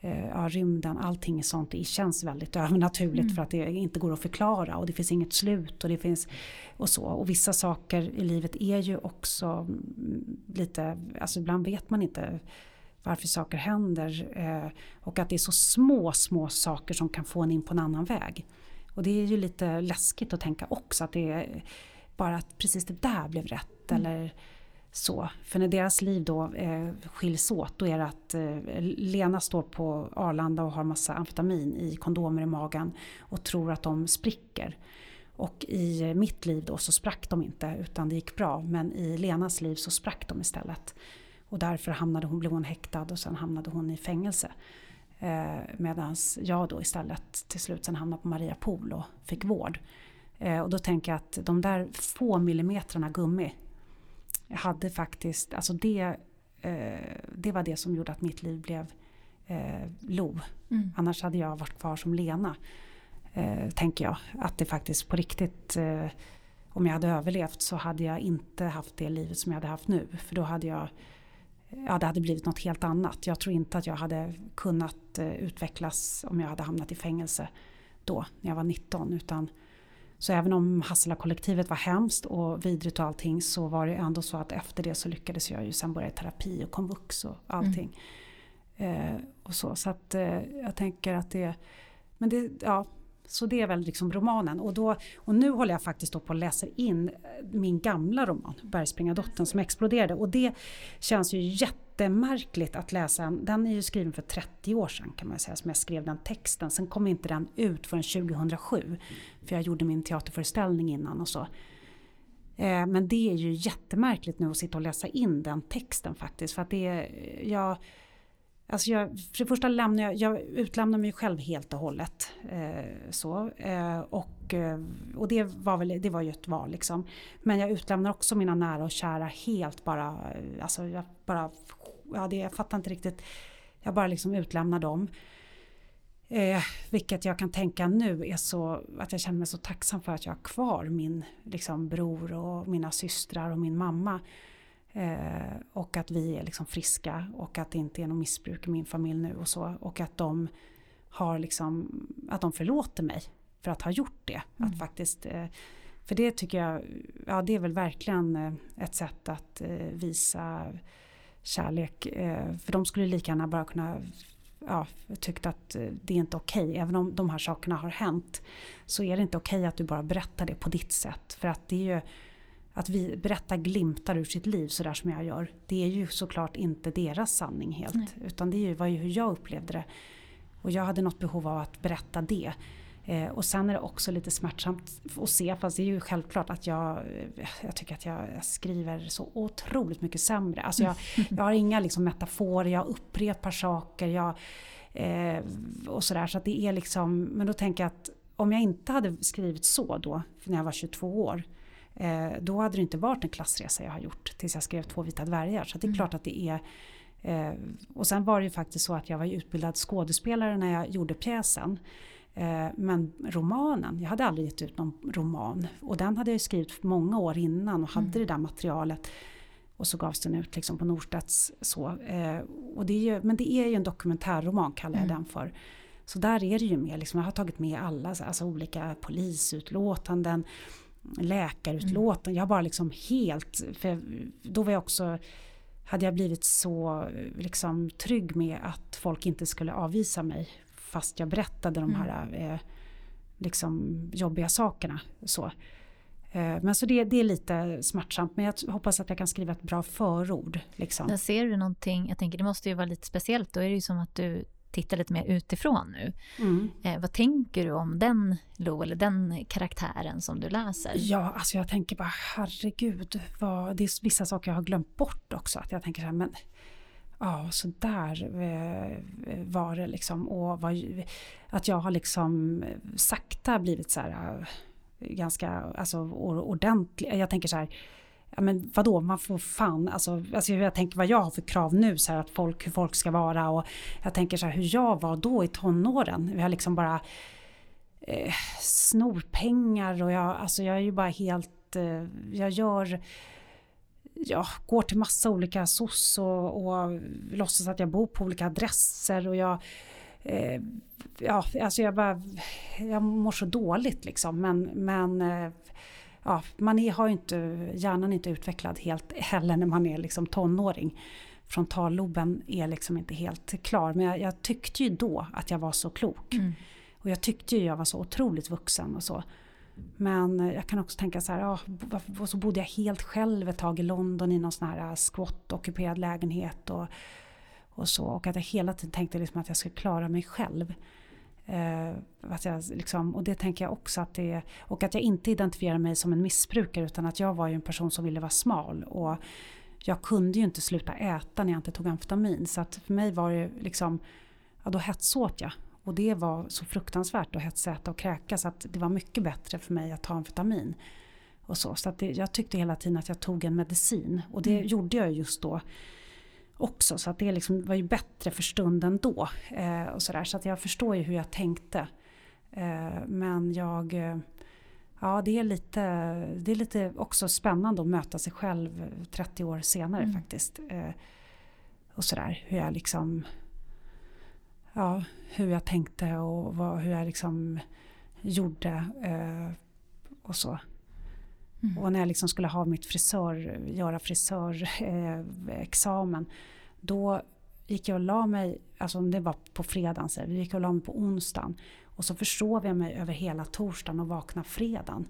ja, rymden, allting sånt det känns väldigt övernaturligt mm. för att det inte går att förklara och det finns inget slut och det finns och så. Och vissa saker i livet är ju också mm, lite, alltså ibland vet man inte varför saker händer eh, och att det är så små, små saker som kan få en in på en annan väg. Och det är ju lite läskigt att tänka också att det är bara att precis det där blev rätt mm. eller så, för när deras liv då eh, skiljs åt då är det att eh, Lena står på Arlanda och har massa amfetamin i kondomer i magen och tror att de spricker. Och i mitt liv då så sprack de inte utan det gick bra men i Lenas liv så sprack de istället. Och därför hamnade hon, blev hon häktad och sen hamnade hon i fängelse. Eh, Medan jag då istället till slut sen hamnade på Maria Pool och fick vård. Eh, och då tänker jag att de där få millimetrarna gummi jag hade faktiskt, alltså det, eh, det var det som gjorde att mitt liv blev eh, Lo. Mm. Annars hade jag varit kvar som Lena. Eh, tänker jag. Att det faktiskt på riktigt, eh, om jag hade överlevt så hade jag inte haft det livet som jag hade haft nu. För då hade jag, ja det hade blivit något helt annat. Jag tror inte att jag hade kunnat eh, utvecklas om jag hade hamnat i fängelse då, när jag var 19. Utan så även om Hassela-kollektivet var hemskt och vidrigt och allting så var det ändå så att efter det så lyckades jag ju sen börja i terapi och komvux och allting. Mm. Eh, och så så att eh, jag tänker att det, men det, ja, så det är väl liksom romanen. Och, då, och nu håller jag faktiskt på att läsa in min gamla roman, Bergspringardottern som exploderade. Och det känns ju jättemärkligt att läsa. Den är ju skriven för 30 år sedan kan man säga, som jag skrev den texten. Sen kom inte den ut förrän 2007. För jag gjorde min teaterföreställning innan och så. Eh, men det är ju jättemärkligt nu att sitta och läsa in den texten faktiskt. För att det är, jag Alltså jag, för det första lämnar jag, jag utlämnar mig själv helt och hållet. Eh, så, eh, och eh, och det, var väl, det var ju ett val liksom. Men jag utlämnar också mina nära och kära helt bara. Eh, alltså jag bara, ja, det, jag fattar inte riktigt. Jag bara liksom utlämnar dem. Eh, vilket jag kan tänka nu är så att jag känner mig så tacksam för att jag har kvar min liksom, bror och mina systrar och min mamma. Eh, och att vi är liksom friska och att det inte är något missbruk i min familj nu och så. Och att de har liksom, att de förlåter mig för att ha gjort det. Mm. Att faktiskt, eh, för det tycker jag, ja det är väl verkligen eh, ett sätt att eh, visa kärlek. Eh, för de skulle lika gärna bara kunna ja, tyckt att eh, det är inte okej. Okay. Även om de här sakerna har hänt så är det inte okej okay att du bara berättar det på ditt sätt. För att det är ju att vi berättar glimtar ur sitt liv sådär som jag gör. Det är ju såklart inte deras sanning helt. Nej. Utan det var ju hur jag upplevde det. Och jag hade något behov av att berätta det. Eh, och sen är det också lite smärtsamt att se, fast det är ju självklart att jag, eh, jag tycker att jag, jag skriver så otroligt mycket sämre. Alltså jag, <laughs> jag har inga liksom metaforer, jag upprepar saker, jag, eh, och sådär. Så att det är liksom, men då tänker jag att om jag inte hade skrivit så då, när jag var 22 år, eh, då hade det inte varit en klassresa jag har gjort tills jag skrev Två vita dvärgar. Så det är mm. klart att det är eh, och sen var det ju faktiskt så att jag var utbildad skådespelare när jag gjorde pjäsen. Eh, men romanen, jag hade aldrig gett ut någon roman. Och den hade jag skrivit många år innan och hade mm. det där materialet. Och så gavs den ut liksom på Norstedts. Så. Eh, och det är ju, men det är ju en dokumentärroman kallar jag mm. den för. Så där är det ju mer, liksom, jag har tagit med alla alltså olika polisutlåtanden, läkarutlåtanden. Mm. Jag bara liksom helt, för då var jag också hade jag blivit så liksom, trygg med att folk inte skulle avvisa mig fast jag berättade de här mm. liksom jobbiga sakerna. Så. Eh, men så det, det, är lite smärtsamt men jag hoppas att jag kan skriva ett bra förord. Liksom. Ser du någonting, jag tänker det måste ju vara lite speciellt, då är det ju som att du tittar lite mer utifrån nu. Mm. Eh, vad tänker du om den Lo, eller den karaktären som du läser? Ja, alltså jag tänker bara herregud, vad, det är vissa saker jag har glömt bort också. Att jag tänker så här, men ja, så där eh, var det liksom. Och var, att jag har liksom sakta blivit så här eh, ganska alltså, ordentlig. Jag tänker så här, ja men vadå, man får fan, alltså, alltså jag tänker vad jag har för krav nu, så här, att folk, hur folk ska vara. Och jag tänker så här hur jag var då i tonåren. Vi har liksom bara eh, snorpengar och jag, alltså jag är ju bara helt, eh, jag gör jag går till massa olika soc och, och låtsas att jag bor på olika adresser och jag eh, ja, alltså jag bara, jag mår så dåligt liksom. Men, men eh, ja, man är, har inte, hjärnan är inte utvecklad helt heller när man är liksom tonåring. Frontalloben är liksom inte helt klar men jag, jag tyckte ju då att jag var så klok. Mm. Och jag tyckte ju jag var så otroligt vuxen och så. Men jag kan också tänka så här, ja, och så bodde jag helt själv ett tag i London i någon sån här äh, squat ockuperad lägenhet och, och så. Och att jag hela tiden tänkte liksom att jag skulle klara mig själv. Eh, att jag liksom, och det tänker jag också att det och att jag inte identifierar mig som en missbrukare utan att jag var ju en person som ville vara smal. Och jag kunde ju inte sluta äta när jag inte tog amfetamin. Så att för mig var det liksom, ja då hetsåt jag. Och det var så fruktansvärt att hetsäta och kräkas att det var mycket bättre för mig att ta amfetamin. Och så så att det, jag tyckte hela tiden att jag tog en medicin och det mm. gjorde jag just då också. Så att det liksom var ju bättre för stunden då. Eh, och så där. så att jag förstår ju hur jag tänkte. Eh, men jag... Eh, ja, det är, lite, det är lite också spännande att möta sig själv 30 år senare mm. faktiskt. Eh, och sådär, hur jag liksom ja, hur jag tänkte och vad, hur jag liksom gjorde eh, och så. Mm. Och när jag liksom skulle ha mitt frisör, göra frisörexamen, eh, då gick jag och la mig, alltså det var på fredagen, så vi gick och la mig på onsdagen. Och så försov jag mig över hela torsdagen och vaknade fredagen.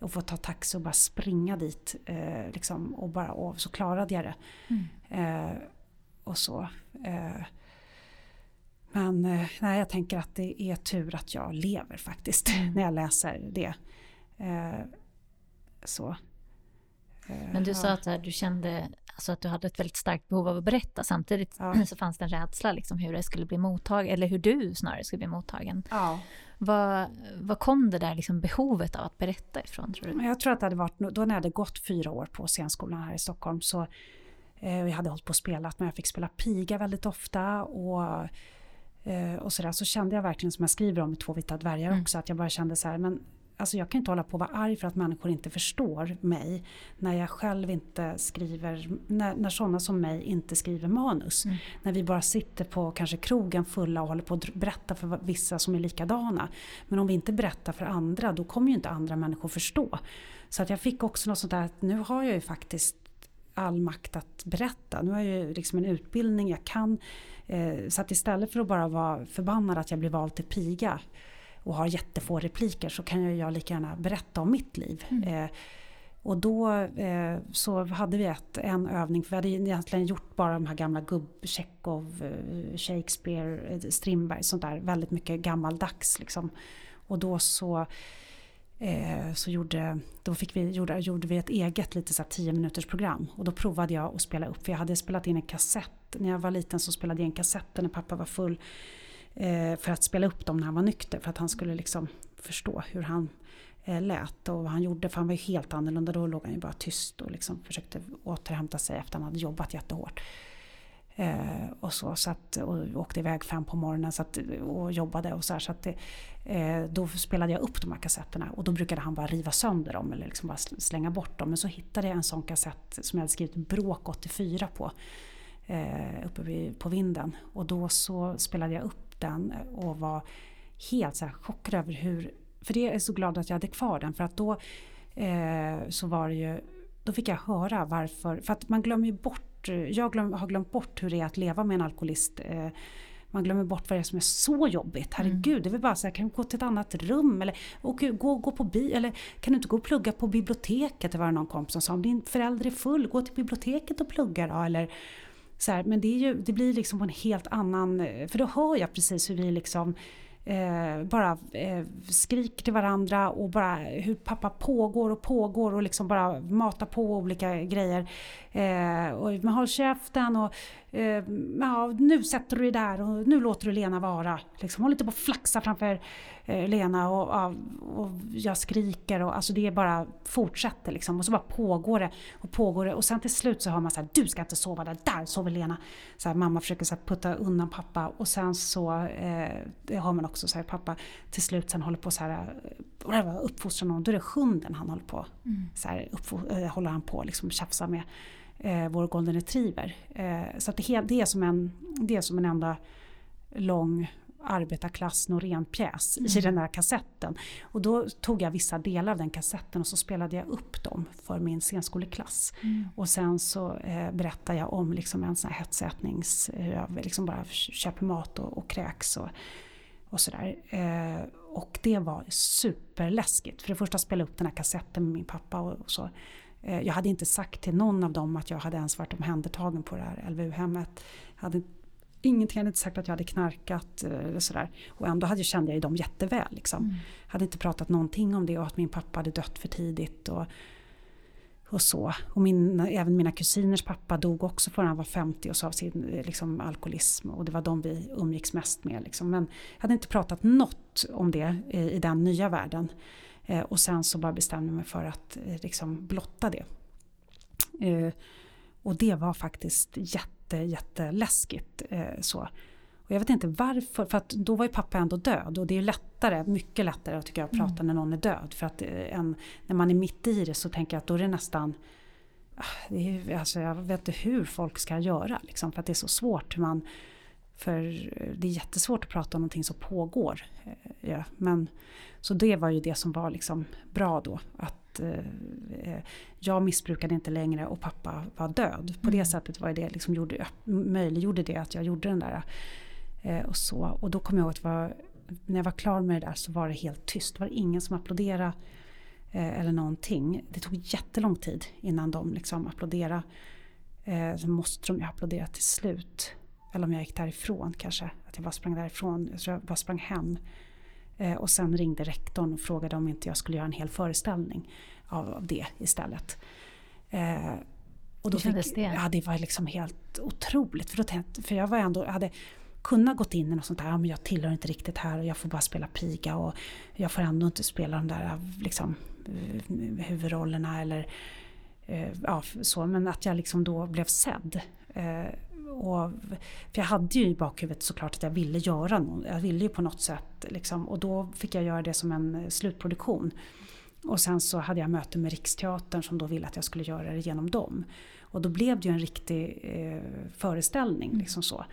Och få ta taxi och bara springa dit. Eh, liksom, och, bara, och så klarade jag det. Mm. Eh, och så. Eh, men eh, nej, jag tänker att det är tur att jag lever faktiskt mm. <laughs> när jag läser det. Eh, så. Eh, Men du sa att du kände alltså att du hade ett väldigt starkt behov av att berätta. Samtidigt ja. <clears throat> så fanns det en rädsla liksom, hur det skulle bli mottagen, eller hur du snarare skulle bli mottagen. Ja. Vad, vad kom det där liksom, behovet av att berätta ifrån tror du? Jag tror att det hade varit, då när jag hade gått fyra år på scenskolan här i Stockholm så eh, jag hade hållit på och spelat men jag fick spela piga väldigt ofta och Eh, och sådär, så kände jag verkligen som jag skriver om i Två vita dvärgar mm. också att jag bara kände så här, men alltså jag kan inte hålla på och vara arg för att människor inte förstår mig när jag själv inte skriver, när, när sådana som mig inte skriver manus. Mm. När vi bara sitter på kanske krogen fulla och håller på att berätta för vissa som är likadana. Men om vi inte berättar för andra då kommer ju inte andra människor förstå. Så att jag fick också något sånt där att nu har jag ju faktiskt all makt att berätta. Nu har jag ju liksom en utbildning, jag kan. Eh, så att istället för att bara vara förbannad att jag blir vald till piga och har jättefå repliker så kan jag, jag lika gärna berätta om mitt liv. Mm. Eh, och då eh, så hade vi ett, en övning, för vi hade egentligen gjort bara de här gamla gubb, Tjechov, eh, Shakespeare, eh, Strindberg, sånt där väldigt mycket gammaldags liksom. Och då så eh, så gjorde, då fick vi, gjorde, gjorde vi ett eget lite så här 10 minuters program och då provade jag att spela upp för jag hade spelat in en kassett. När jag var liten så spelade jag in kassetter när pappa var full Eh, för att spela upp dem när han var nykter för att han skulle liksom förstå hur han eh, lät och vad han gjorde för han var ju helt annorlunda. Då låg han ju bara tyst och liksom försökte återhämta sig efter att han hade jobbat jättehårt. Eh, och så, så att, och åkte iväg fem på morgonen så att, och jobbade och så här, så att det, eh, Då spelade jag upp de här kassetterna och då brukade han bara riva sönder dem eller liksom bara slänga bort dem. Men så hittade jag en sån kassett som jag hade skrivit Bråk 84 på. Eh, uppe vid, på vinden. Och då så spelade jag upp den och var helt så här chockad över hur... För det är jag så glad att jag hade kvar den för att då eh, så var det ju... Då fick jag höra varför... För att man glömmer ju bort jag glöm, har glömt bort hur det är att leva med en alkoholist. Eh, man glömmer bort vad det är som är så jobbigt. Herregud, mm. det är väl bara så här, kan du gå till ett annat rum? Eller och, gå, gå på bi eller kan du inte gå och plugga på biblioteket? Det var någon kompis som sa, om din förälder är full, gå till biblioteket och plugga då. Eller, så här, men det, är ju, det blir liksom en helt annan... För då hör jag precis hur vi liksom eh, bara eh, skriker till varandra och bara hur pappa pågår och pågår och liksom bara matar på olika grejer. Eh, och man har käften och eh, ja, nu sätter du dig där och nu låter du Lena vara. Liksom, håller inte på att flaxa framför eh, Lena och, och, och, jag skriker och alltså det bara fortsätter liksom och så bara pågår det och pågår det och sen till slut så hör man så här, du ska inte sova där, där sover Lena. Så här, mamma försöker så här, putta undan pappa och sen så eh, hör man också så här, pappa till slut sen håller på så här eh, uppfostra någon, då är det hunden han håller på. Mm. Så här, uppfo- äh, håller han på liksom tjafsa med eh, vår golden retriever. Eh, så det, det, är som en, det är som en enda lång arbetarklass Norén-pjäs mm. i den där kassetten. Och då tog jag vissa delar av den kassetten och så spelade jag upp dem för min scenskoleklass. Mm. Och sen så eh, berättade jag om liksom en sån här hetsätnings... Eh, liksom bara köper mat och, och kräks och, och sådär. Eh, och det var superläskigt. För det första spela upp den här kassetten med min pappa och, och så. Eh, jag hade inte sagt till någon av dem att jag hade ens varit omhändertagen på det här LVU-hemmet. Jag hade ingenting, jag hade inte sagt att jag hade knarkat eh, eller sådär. Och ändå hade, kände jag ju dem jätteväl. Liksom. Mm. Hade inte pratat någonting om det och att min pappa hade dött för tidigt. Och, och så. Och min, även mina kusiners pappa dog också förrän han var 50 och så av sin eh, liksom, alkoholism. Och det var de vi umgicks mest med. Liksom. Men jag hade inte pratat något om det i, i den nya världen. Eh, och sen så bara bestämde jag mig för att eh, liksom blotta det. Eh, och det var faktiskt jätte, jätteläskigt. Så. Och jag vet inte varför, för då var ju pappa ändå död och det är lättare, mycket lättare tycker jag att prata mm. när någon är död. För att en, när man är mitt i det så tänker jag att då är det nästan ah, det är, alltså jag vet inte hur folk ska göra liksom, för att det är så svårt hur man för det är jättesvårt att prata om någonting som pågår. Eh, ja, men, så det var ju det som var liksom bra då. Att eh, jag missbrukade inte längre och pappa var död. På det mm. sättet var det liksom gjorde, möjliggjorde det att jag gjorde den där. Eh, och, så. och då kom jag ihåg att var, när jag var klar med det där så var det helt tyst. Det var ingen som applåderade eh, eller någonting. Det tog jättelång tid innan de liksom applåderade. Eh, så måste de ju applådera till slut. Eller om jag gick därifrån kanske. Att jag bara sprang därifrån. Jag tror jag bara sprang hem. Eh, och sen ringde rektorn och frågade om inte jag skulle göra en hel föreställning av, det istället. Eh, och då Hur kändes fick, det? Ja, det var liksom helt otroligt. För, då tänkte, för jag var ändå, hade kunnat gått in i något sånt där, ja, men jag tillhör inte riktigt här och jag får bara spela piga och jag får ändå inte spela de där liksom, eh, huvudrollerna eller ja, så. Men att jag liksom då blev sedd. Och, för jag hade ju i bakhuvudet såklart att jag ville göra något. Jag ville ju på något sätt liksom, och då fick jag göra det som en slutproduktion. Och sen så hade jag möte med Riksteatern som då ville att jag skulle göra det genom dem. Och då blev det ju en riktig eh, föreställning. Mm. Liksom så.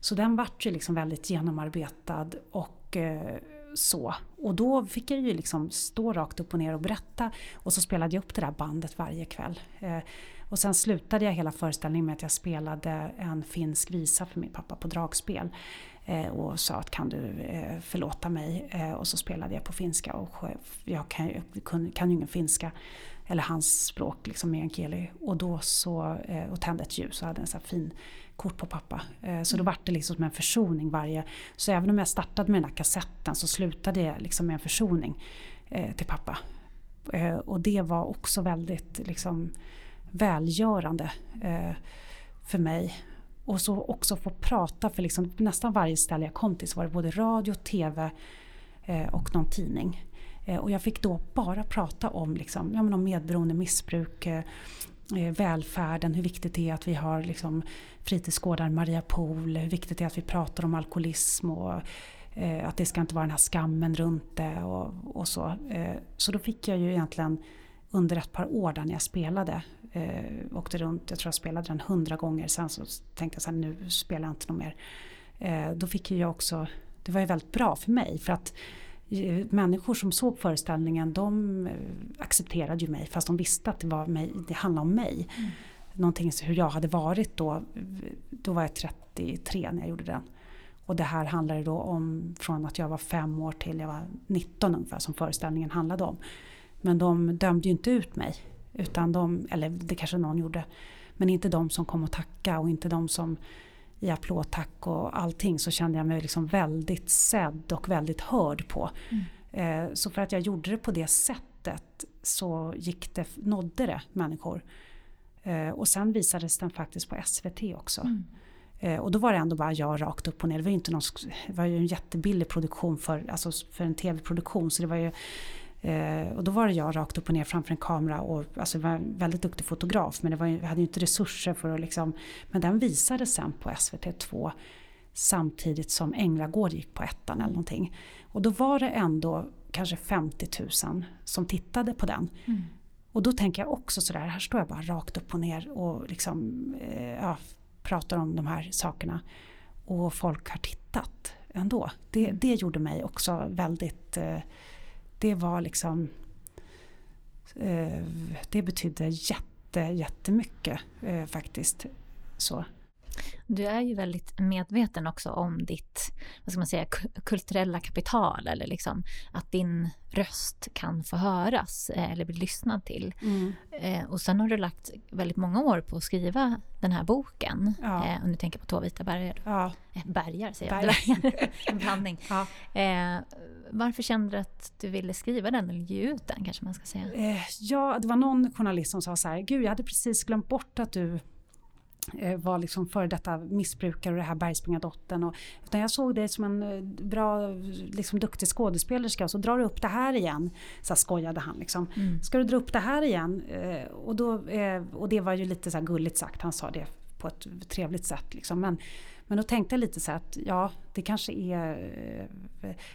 så den vart ju liksom väldigt genomarbetad och eh, så. Och då fick jag ju liksom stå rakt upp och ner och berätta. Och så spelade jag upp det där bandet varje kväll. Eh, Och sen slutade jag hela föreställningen med att jag spelade en finsk visa för min pappa på dragspel. Eh, och sa att kan du eh, förlåta mig? Eh, och så spelade jag på finska och jag kan, kan, kan ju ingen finska. Eller hans språk, liksom meänkieli. Och då så, och tände ett ljus och hade en sån här fin kort på pappa. Så då mm. vart det liksom som en försoning varje... Så även om jag startade med den här kassetten så slutade jag liksom med en försoning till pappa. Och det var också väldigt liksom välgörande eh, för mig och så också få prata för liksom, nästan varje ställe jag kom till så var det både radio, tv eh, och någon tidning. Eh, och jag fick då bara prata om, liksom, ja, men om medberoende missbruk, eh, eh, välfärden, hur viktigt det är att vi har liksom, fritidsgårdar, Maria Pool, hur viktigt det är att vi pratar om alkoholism och eh, att det ska inte vara den här skammen runt det och, och så. Så då fick jag ju egentligen under ett par år där när jag spelade eh, åkte runt, jag tror jag spelade den hundra gånger. Sen så tänkte jag så här, nu spelar jag inte något mer. Eh, då fick jag också, det var ju väldigt bra för mig för att eh, människor som såg föreställningen de eh, accepterade ju mig fast de visste att det, var mig, det handlade om mig. Mm. Någonting hur jag hade varit då, då var jag 33 när jag gjorde den. Och det här handlade då om från att jag var fem år till jag var 19 ungefär som föreställningen handlade om. Men de dömde ju inte ut mig. Utan de, eller det kanske någon gjorde. Men inte de som kom och tacka och inte de som i applådtack och allting så kände jag mig liksom väldigt sedd och väldigt hörd på. Mm. Eh, så för att jag gjorde det på det sättet så gick det, nådde det människor. Eh, och sen visades den faktiskt på SVT också. Mm. Eh, och då var det ändå bara jag rakt upp och ner. Det var ju, inte någon, var ju en jättebillig produktion för, alltså för en tv-produktion. Så det var ju Eh, och då var det jag rakt upp och ner framför en kamera och alltså var en väldigt duktig fotograf men det var, jag hade ju inte resurser för att liksom... Men den visades sen på SVT2 samtidigt som Änglagård gick på ettan eller någonting. Och då var det ändå kanske 50 000 som tittade på den. Mm. Och då tänker jag också sådär, här står jag bara rakt upp och ner och liksom, eh, ja, pratar om de här sakerna. Och folk har tittat ändå. Det, mm. det gjorde mig också väldigt eh, det var liksom... Eh, det betydde jätte, jättemycket eh, faktiskt. Så. Du är ju väldigt medveten också om ditt vad ska man säga, kulturella kapital eller liksom att din röst kan få höras eh, eller bli lyssnad till. Mm. Eh, och sen har du lagt väldigt många år på att skriva den här boken. Ja. Eh, om du tänker på Två vita bergar. Ja. Bergar säger jag, <laughs> en blandning. <laughs> Ja. Varför kände du att du ville skriva den eller ge ut den kanske man ska säga? Ja, det var någon journalist som sa så här, gud jag hade precis glömt bort att du var liksom före detta missbrukare och det här Bergspringadottern. Och, utan jag såg dig som en eh, bra, liksom duktig skådespelerska och så drar du upp det här igen. Så skojade han liksom. Mm. Ska du dra upp det här igen? Eh, och, då, och det var ju lite så gulligt sagt, han sa det på ett trevligt sätt. Liksom. Men, men då tänkte jag lite så att ja, det kanske är...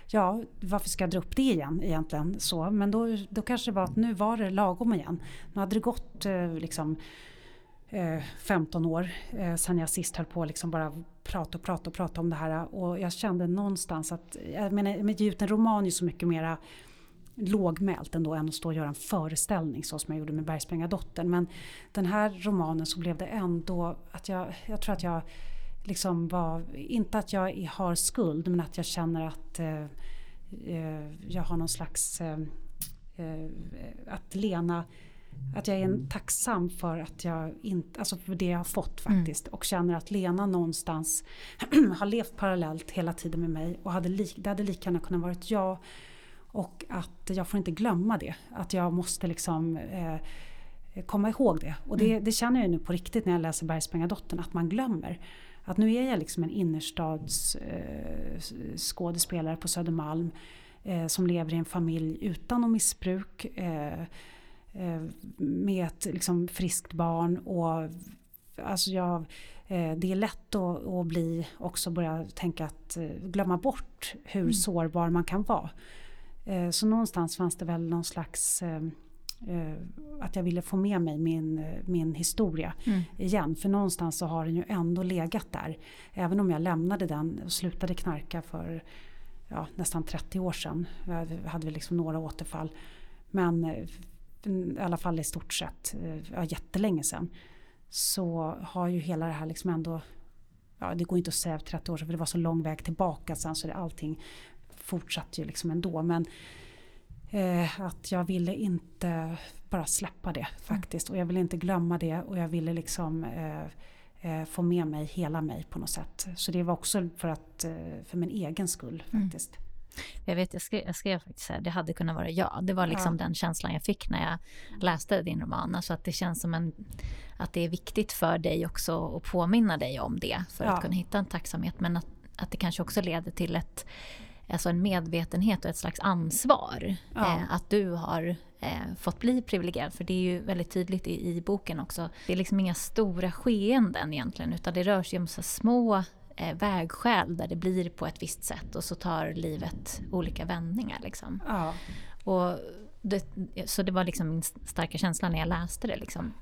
Ja, varför ska jag dra upp det igen egentligen? Så, men då, då kanske det var att nu var det lagom igen. Nu hade det gått liksom Eh, 15 år eh, sen jag sist höll på liksom bara prata och prata och prata om det här. Och jag kände någonstans att, jag menar, ge ut en roman är så mycket mera lågmält ändå än att stå och göra en föreställning så som jag gjorde med Bergsprängardottern. Men den här romanen så blev det ändå att jag, jag tror att jag liksom var, inte att jag har skuld men att jag känner att eh, eh jag har någon slags, eh, eh att Lena att jag är tacksam för att jag inte, alltså för det jag har fått mm. faktiskt. Mm. Och känner att Lena någonstans <clears throat> har levt parallellt hela tiden med mig. Och hade li, det hade lika gärna kunnat varit jag. Och att jag får inte glömma det. Att jag måste liksom eh, komma ihåg det. Och det, mm. det, känner jag nu på riktigt när jag läser Bergsprängardottern. Att man glömmer. Att nu är jag liksom en innerstads eh, skådespelare på Södermalm. Eh, som lever i en familj utan något missbruk. Eh, med ett liksom, friskt barn. Och, alltså jag, eh, det är lätt att, att, bli, också börja tänka att eh, glömma bort hur mm. sårbar man kan vara. Så någonstans fanns det väl någon slags att jag ville få med mig min, min historia mm. igen. För någonstans så har den ju ändå legat där. Även om jag lämnade den och slutade knarka för ja, nästan 30 år sedan. Jag hade liksom några återfall. Men i alla fall i stort sett, ja, jättelänge sedan, så har ju hela det här liksom ändå, ja det går inte att säga 30 år sedan för det var så lång väg tillbaka sen så det, allting fortsatte ju liksom ändå. Men eh, att jag ville inte bara släppa det faktiskt och jag ville inte glömma det och jag ville liksom eh, eh, få med mig hela mig på något sätt. Så det var också för, att, eh, för min egen skull mm. faktiskt. Mm. Jag vet, jag skrev, jag skrev faktiskt här, det hade kunnat vara jag. Det var liksom ja. den känslan jag fick när jag läste din roman. Alltså att det känns som en, att det är viktigt för dig också att påminna dig om det för ja. att kunna hitta en tacksamhet. Men att, att det kanske också leder till ett, alltså en medvetenhet och ett slags ansvar. Ja. Eh, att du har eh, fått bli privilegierad. För det är ju väldigt tydligt i, i boken också. Det är liksom inga stora skeenden egentligen utan det rör sig om så små eh, vägskäl där det blir på ett visst sätt och så tar livet olika vändningar. Liksom. Ja. Och det, så det var liksom min starka känsla när jag läste det. Liksom.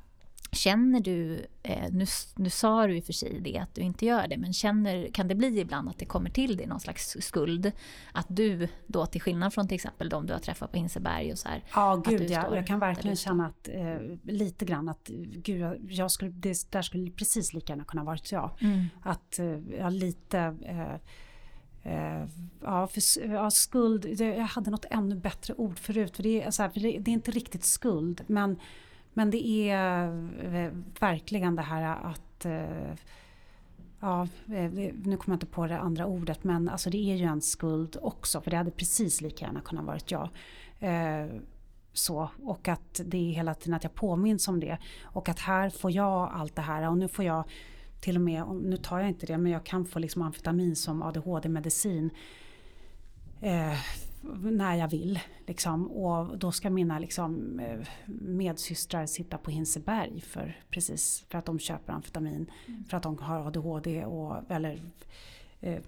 Känner du, eh, nu, nu sa du i och för sig det att du inte gör det, men känner, kan det bli ibland att det kommer till dig någon slags skuld? Att du då till skillnad från till exempel de du har träffat på Hinseberg och så här. Ja, gud ja. Jag kan verkligen känna att eh, lite grann att gud, jag skulle, det där skulle precis lika gärna kunna varit jag. Mm. Att eh, jag lite eh, Uh, ja, för, ja, skuld, jag hade något ännu bättre ord förut. För det, är, så här, det, det, är inte riktigt skuld, men men det är eh, verkligen det här att eh, Ja, eh, nu kommer jag inte på det andra ordet men alltså det är ju en skuld också för det hade precis lika gärna kunnat varit jag. så, och att det är hela tiden att jag påminns om det. Och att här får jag allt det här och nu får jag till och med, nu tar jag inte det, men jag kan få liksom amfetamin som ADHD-medicin. När jag vill. Liksom. Och då ska mina liksom, eh, medsystrar sitta på Hinseberg för, precis, för att de köper amfetamin. Mm. För att de har ADHD och, eller, eh,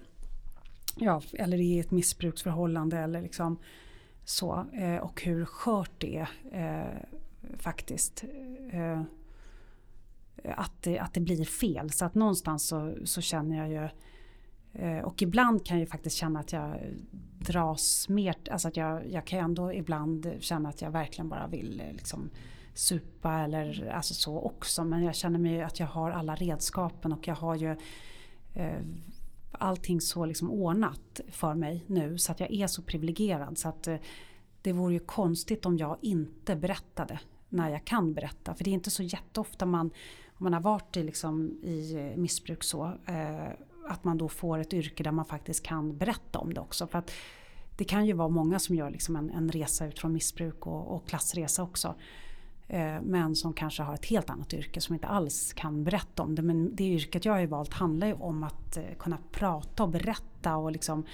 ja, eller i ett missbruksförhållande. Eller liksom, så. Eh, och hur skört det är eh, faktiskt. Eh, att, det, att det blir fel. Så att någonstans så, så känner jag ju Eh, och ibland kan jag faktiskt känna att jag dras mer, alltså att jag, jag kan ändå ibland känna att jag verkligen bara vill eh, liksom supa eller alltså så också. Men jag känner mig att jag har alla redskapen och jag har ju eh, allting så liksom ordnat för mig nu så att jag är så privilegierad så att eh, det vore ju konstigt om jag inte berättade när jag kan berätta. För det är inte så jätteofta man, om man har varit i, liksom, i eh, missbruk så eh, att man då får ett yrke där man faktiskt kan berätta om det också. För att det kan ju vara många som gör liksom en, en resa ut från missbruk och, och klassresa också. Eh, men som kanske har ett helt annat yrke som inte alls kan berätta om det. Men det yrket jag har valt handlar ju om att eh, kunna prata och berätta och liksom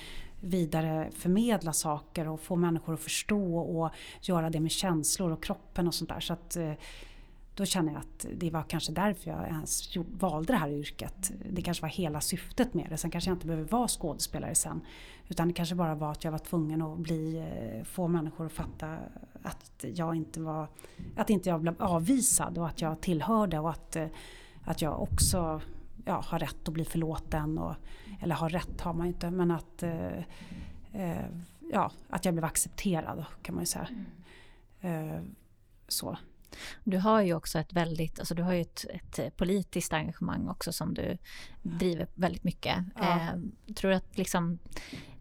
vidare förmedla saker och få människor att förstå och göra det med känslor och kroppen och sånt där. Så att, eh, då känner jag att det var kanske därför jag ens valde det här yrket. Det kanske var hela syftet med det. Sen kanske jag inte behöver vara skådespelare sen. Utan det kanske bara var att jag var tvungen att bli, eh, få människor att fatta att jag inte var, att inte jag blev avvisad och att jag tillhörde och att, eh, att jag också ja, har rätt att bli förlåten. Och, eller har rätt har man ju inte men att, eh, ja, att jag blev accepterad kan man ju säga. Mm. så. Du har ju också ett väldigt, alltså du har ju ett, ett politiskt engagemang också som du driver väldigt mycket. Ja. Eh, tror att liksom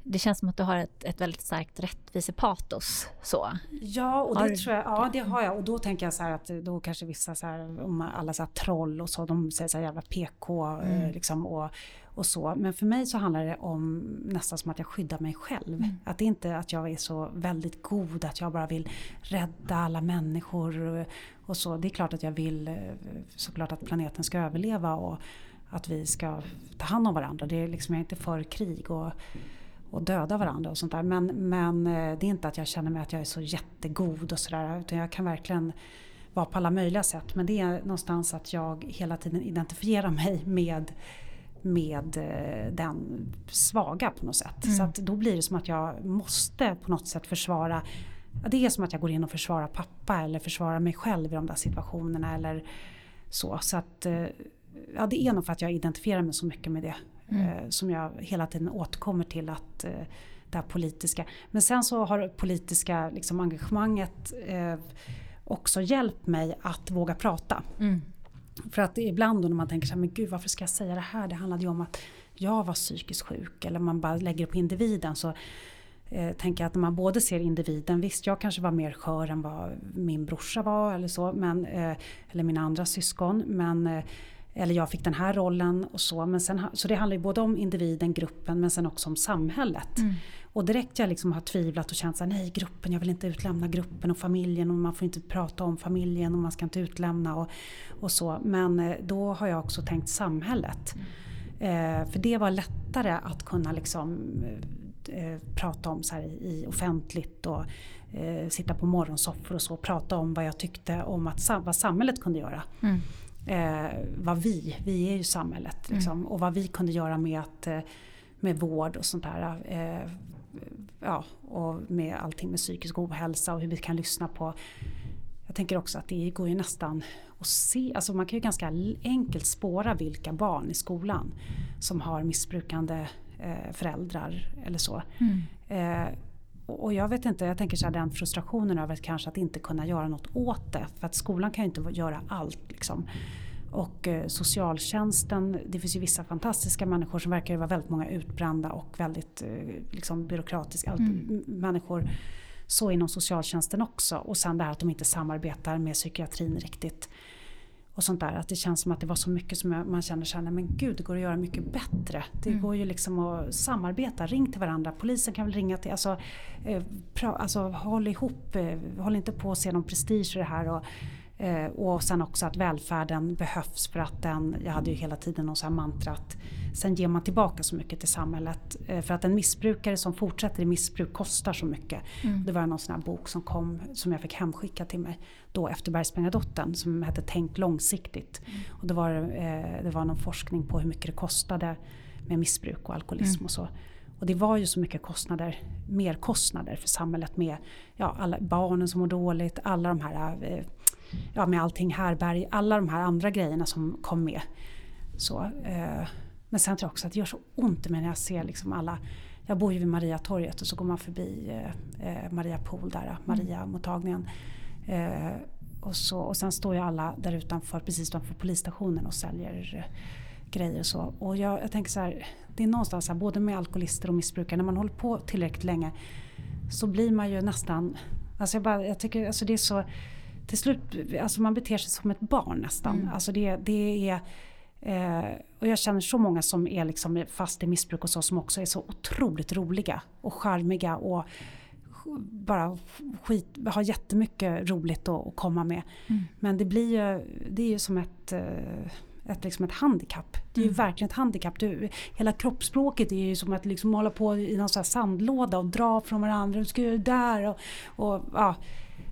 det känns som att du har ett, ett väldigt starkt rättvisepatos. Så. Ja, och det, har tror jag, ja, det har jag. Och då tänker jag så här att då kanske vissa så här, om alla så här troll och så, de säger så här jävla PK eh, mm. liksom, och, och så. Men för mig så handlar det om nästan som att jag skyddar mig själv. Mm. Att det inte är att jag är så väldigt god, att jag bara vill rädda alla människor och så. Det är klart att jag vill eh, såklart att planeten ska överleva och att vi ska ta hand om varandra. Det är liksom, jag är inte för krig och och döda varandra och sånt där. Men, men eh, det är inte att jag känner mig att jag är så jättegod och sådär. Utan jag kan verkligen vara på alla möjliga sätt. Men det är någonstans att jag hela tiden identifierar mig med med eh, den svaga på något sätt. Mm. Så att då blir det som att jag måste på något sätt försvara det är som att jag går in och försvarar pappa eller försvarar mig själv i de där situationerna eller så. Så att eh, ja, det är nog för att jag identifierar mig så mycket med det mm. eh, som jag hela tiden återkommer till att eh, det här politiska. Men sen så har politiska liksom, engagemanget eh, också hjälpt mig att våga prata. Mm. För att ibland då när man tänker så här, men gud varför ska jag säga det här? Det handlade ju om att jag var psykiskt sjuk. Eller man bara lägger det på individen. Så eh, tänker jag att när man både ser individen, visst jag kanske var mer skör än vad min brorsa var eller så. Men, eh, eller mina andra syskon. Men, eh, eller jag fick den här rollen och så. Men sen, så det handlar ju både om individen, gruppen men sen också om samhället. Mm. Och direkt jag liksom har tvivlat och känt så här, nej gruppen, jag vill inte utlämna gruppen och familjen och man får inte prata om familjen och man ska inte utlämna och, och så. Men eh, då har jag också tänkt samhället. Eh, för det var lättare att kunna liksom eh, eh prata om så här i, offentligt och eh, sitta på morgonsoffor och så. Prata om vad jag tyckte om att, vad samhället kunde göra. Mm. Eh, vad vi, vi är ju samhället liksom, mm. och vad vi kunde göra med att med vård och sånt där ja, och med allting med psykisk ohälsa och hur vi kan lyssna på jag tänker också att det går ju nästan att se, alltså man kan ju ganska enkelt spåra vilka barn i skolan som har missbrukande eh, föräldrar eller så. Mm. Och jag vet inte, jag tänker så här, den frustrationen över att kanske att inte kunna göra något åt det. För att skolan kan ju inte göra allt. Liksom. Och eh, socialtjänsten, det finns ju vissa fantastiska människor som verkar vara väldigt många utbrända och väldigt eh, liksom, byråkratiska mm. människor. Så inom socialtjänsten också. Och sen det här att de inte samarbetar med psykiatrin riktigt. Och sånt där. Att det känns som att det var så mycket som jag, man känner såhär, men gud det går att göra mycket bättre. Det mm. går ju liksom att samarbeta, ring till varandra. Polisen kan väl ringa till, alltså, eh, pra, alltså håll ihop, eh, håll inte på att se någon prestige i det här. Och, och sen också att välfärden behövs för att den, jag hade ju hela tiden någon sån här mantra att sen ger man tillbaka så mycket till samhället. Eh, för att en missbrukare som fortsätter i missbruk kostar så mycket. Mm. Det var någon sån här bok som kom som jag fick hemskicka till mig då efter Bergsprängardottern som hette Tänk långsiktigt. Mm. Och det var, eh, det var någon forskning på hur mycket det kostade med missbruk och alkoholism mm. och så. Och det var ju så mycket kostnader, merkostnader för samhället med ja, alla barnen som mår dåligt, alla de här eh, ja, med allting härberg, alla de här andra grejerna som kom med. Så, eh, men sen tror jag också att det gör så ont i mig när jag ser liksom alla jag bor ju vid Mariatorget och så går man förbi eh, eh Maria Pool där, mm. Maria-mottagningen. Eh, och, så, och sen står ju alla där utanför, precis utanför polisstationen och säljer eh, grejer och så. Och jag, jag tänker så här, det är någonstans här, både med alkoholister och missbrukare, när man håller på tillräckligt länge så blir man ju nästan, alltså jag, bara, jag tycker alltså det är så till slut, alltså man beter sig som ett barn nästan. Mm. Alltså det, det är, eh, och jag känner så många som är liksom fast i missbruk och så som också är så otroligt roliga och charmiga och bara skit, har jättemycket roligt att, att komma med. Mm. Men det blir ju, det är ju som ett eh, ett, liksom ett handikapp. Det är mm. ju verkligen ett handikapp. Du, hela kroppsspråket är ju som att liksom hålla på i någon sån sandlåda och dra från varandra. Du ska göra det där och, och ja.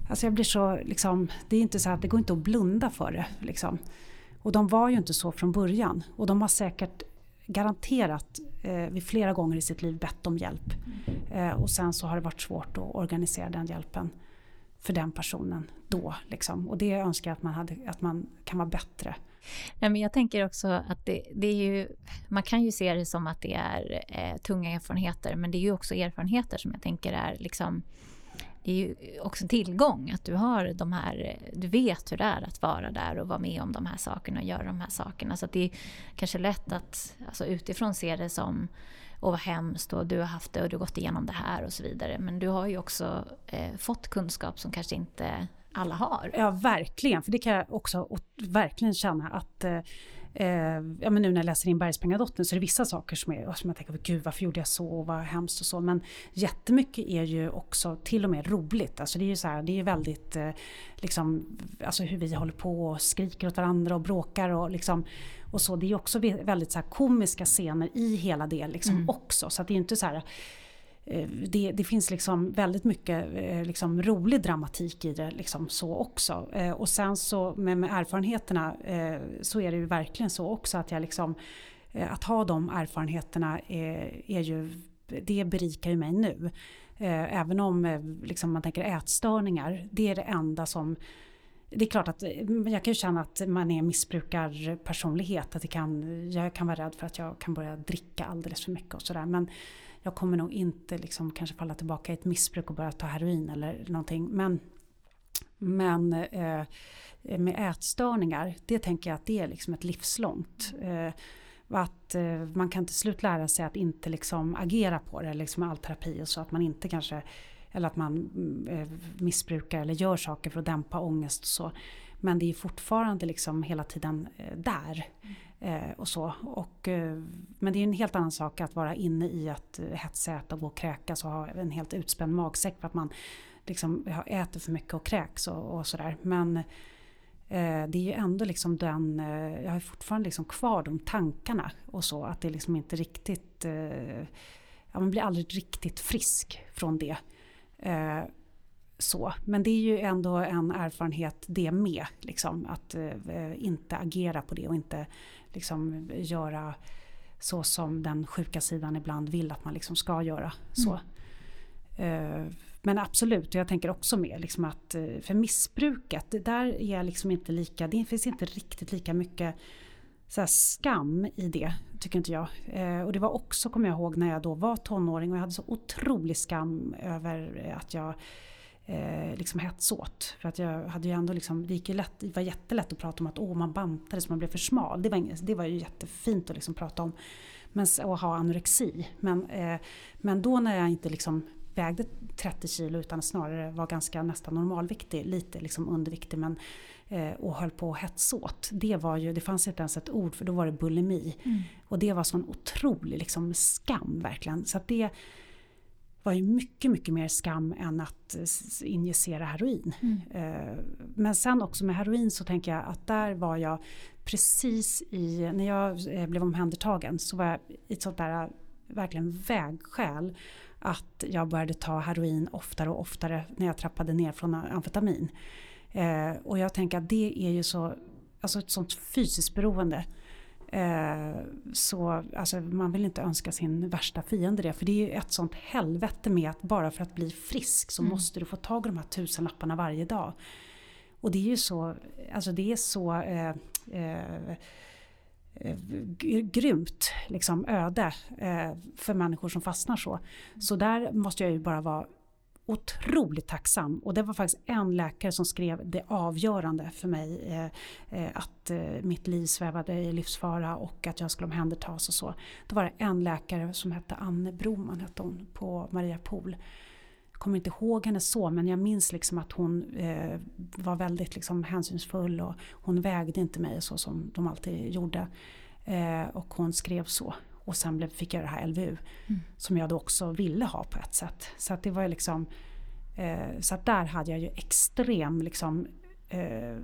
Alltså jag blir så liksom, det är inte så att det går inte att blunda för det. Liksom. Och de var ju inte så från början. Och de har säkert garanterat eh, vid flera gånger i sitt liv bett om hjälp. Eh, och sen så har det varit svårt att organisera den hjälpen för den personen då. Liksom. Och det önskar jag att man, hade, att man kan vara bättre. Nej, men jag tänker också att det, det, är ju, man kan ju se det som att det är eh, tunga erfarenheter, men det är ju också erfarenheter som jag tänker är liksom det är ju också en tillgång att du har de här, du vet hur det är att vara där och vara med om de här sakerna och göra de här sakerna. Så det är kanske lätt att alltså utifrån se det som och vad hemskt och du har haft det och du har gått igenom det här och så vidare. Men du har ju också eh, fått kunskap som kanske inte alla har. Ja, verkligen. För det kan jag också verkligen känna att eh, eh, ja, men nu när jag läser in Bergsprängardottern så är det vissa saker som, är, som jag tänker, gud varför gjorde jag så och vad hemskt och så. Men jättemycket är ju också till och med roligt. Alltså det är ju så här, det är väldigt, eh, liksom, alltså hur vi håller på och skriker åt varandra och bråkar och liksom och så. Det är också väldigt så komiska scener i hela det liksom mm. också. Så det är inte så här Eh, det, det, finns liksom väldigt mycket eh, liksom rolig dramatik i det liksom så också. Eh, och sen så med, med erfarenheterna så är det ju verkligen så också att jag liksom att ha de erfarenheterna är, är ju, det berikar ju mig nu. Även om liksom man tänker ätstörningar, det är det enda som det är klart att jag kan ju känna att man är missbrukarpersonlighet. Att det kan, jag kan vara rädd för att jag kan börja dricka alldeles för mycket och sådär. Men jag kommer nog inte liksom kanske falla tillbaka i ett missbruk och börja ta heroin eller någonting. Men, Men eh, med ätstörningar, det tänker jag att det är liksom ett livslångt. Eh, att eh, man kan till slut lära sig att inte liksom agera på det, liksom all terapi och så. Att man inte kanske, eller att man mm, eh, missbrukar eller gör saker för att dämpa ångest och så. Men det är fortfarande liksom hela tiden eh, där. Eh, och så. Och, eh, men det är en helt annan sak att vara inne i att eh, hetsäta och gå och kräkas och ha en helt utspänd magsäck för att man liksom äter för mycket och kräks och, och sådär. Men eh, det är ju ändå liksom den, eh, jag har fortfarande liksom kvar de tankarna och så. Att det liksom inte riktigt, eh, ja, man blir aldrig riktigt frisk från det. Eh, så. Men det är ju ändå en erfarenhet det med. Liksom, att eh, inte agera på det och inte liksom, göra så som den sjuka sidan ibland vill att man liksom ska göra. Så. Mm. Eh, men absolut, jag tänker också med liksom att eh, för missbruket, det där är jag liksom inte lika, det finns inte riktigt lika mycket så skam i det, tycker inte jag. Eh, och det var också, kommer jag ihåg, när jag då var tonåring och jag hade så otrolig skam över att jag eh, liksom hetsåt. För att jag hade ju ändå liksom, det gick ju lätt, det var jättelätt att prata om att åh, man bantade så man blev för smal. Det var, inget, det var ju jättefint att liksom prata om. Men, och ha anorexi. Men, eh, men då när jag inte liksom vägde 30 kilo utan snarare var ganska nästan normalviktig, lite liksom underviktig men eh, och höll på och hetsåt. Det var ju, det fanns inte ens ett ord för då var det bulimi. Mm. Och det var sån otrolig liksom skam verkligen. Så att det var ju mycket, mycket mer skam än att injicera heroin. Mm. Eh, men sen också med heroin så tänker jag att där var jag precis i, när jag eh, blev omhändertagen så var jag i ett sånt där verkligen vägskäl att jag började ta heroin oftare och oftare när jag trappade ner från amfetamin. Eh, och jag tänker att det är ju så, alltså ett sånt fysiskt beroende. Eh, så alltså, man vill inte önska sin värsta fiende det. För det är ju ett sånt helvete med att bara för att bli frisk så mm. måste du få tag i de här tusen lapparna varje dag. Och det är ju så, alltså det är så eh, eh, eh grymt liksom, öde eh, för människor som fastnar så. Så där måste jag ju bara vara otroligt tacksam. Och det var faktiskt en läkare som skrev det avgörande för mig. Eh, eh, att eh, mitt liv svävade i livsfara och att jag skulle omhändertas och så. Då var det en läkare som hette Anne Broman hette hon, på Maria Pool. Jag kommer inte ihåg henne så men jag minns liksom att hon eh, var väldigt liksom hänsynsfull och hon vägde inte mig så som de alltid gjorde. Eh, och hon skrev så. Och sen blev, fick jag det här LVU. Mm. Som jag då också ville ha på ett sätt. Så att det var liksom eh, Så att där hade jag ju extrem liksom eh,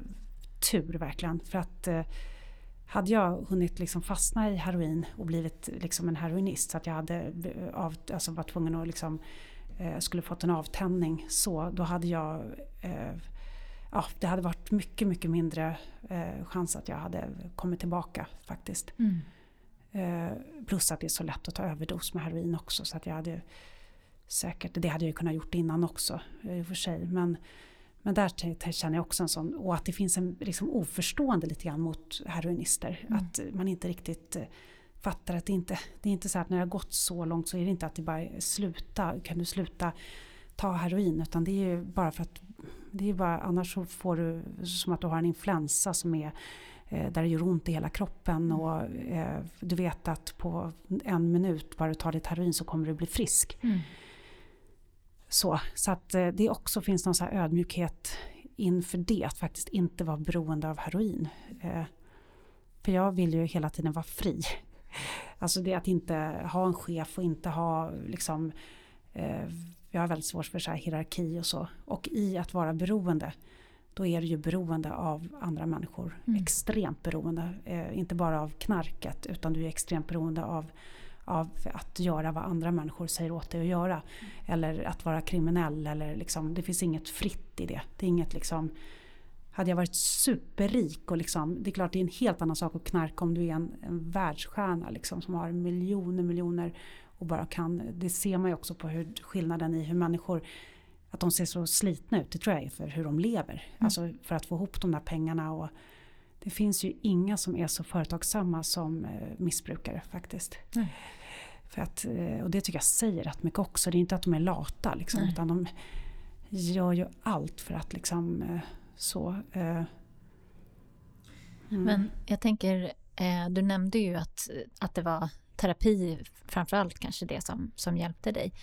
tur verkligen. För att eh, hade jag hunnit liksom fastna i heroin och blivit liksom en heroinist så att jag hade eh, av, alltså var tvungen att liksom eh, skulle fått en avtändning så då hade jag eh, ja, det hade varit mycket, mycket mindre eh, chans att jag hade kommit tillbaka faktiskt. Mm. Eh, plus att det är så lätt att ta överdos med heroin också. Så att jag hade säkert, det hade jag kunnat gjort innan också i och för sig. Men, men där känner jag också en sån, och att det finns en liksom oförstående lite grann mot heroinister. Mm. Att man inte riktigt eh, fattar att det inte, det är inte så att när det har gått så långt så är det inte att det bara sluta, kan du sluta ta heroin. Utan det är ju bara för att, det är bara, annars så får du som att du har en influensa som är Eh, där det gör ont i hela kroppen mm. och eh, du vet att på en minut bara du tar ditt heroin så kommer du bli frisk. Mm. Så, så att eh, det också finns någon så ödmjukhet inför det, att faktiskt inte vara beroende av heroin. För jag vill ju hela tiden vara fri. <laughs> Alltså det att inte ha en chef och inte ha liksom jag har väldigt svårt för så hierarki och så. Och i att vara beroende då är du ju beroende av andra människor. Mm. Extremt beroende. Eh, inte bara av knarket utan du är extremt beroende av, av att göra vad andra människor säger åt dig att göra. Mm. Eller att vara kriminell. Eller liksom, det finns inget fritt i det. Det är inget liksom, hade jag varit superrik och liksom, det är klart det är en helt annan sak att knarka om du är en, en världsstjärna liksom, som har miljoner miljoner och bara kan, det ser man ju också på hur skillnaden i hur människor att de ser så slitna ut, det tror jag är för hur de lever. Mm. Alltså för att få ihop de där pengarna. Och det finns ju inga som är så företagsamma som eh, missbrukare faktiskt. Mm. För att, eh, och det tycker jag säger rätt mycket också. Det är inte att de är lata liksom, utan de gör ju allt för att liksom eh, så. Eh, mm. Men jag tänker, du nämnde ju att, att det var terapi framförallt kanske det som, som hjälpte dig.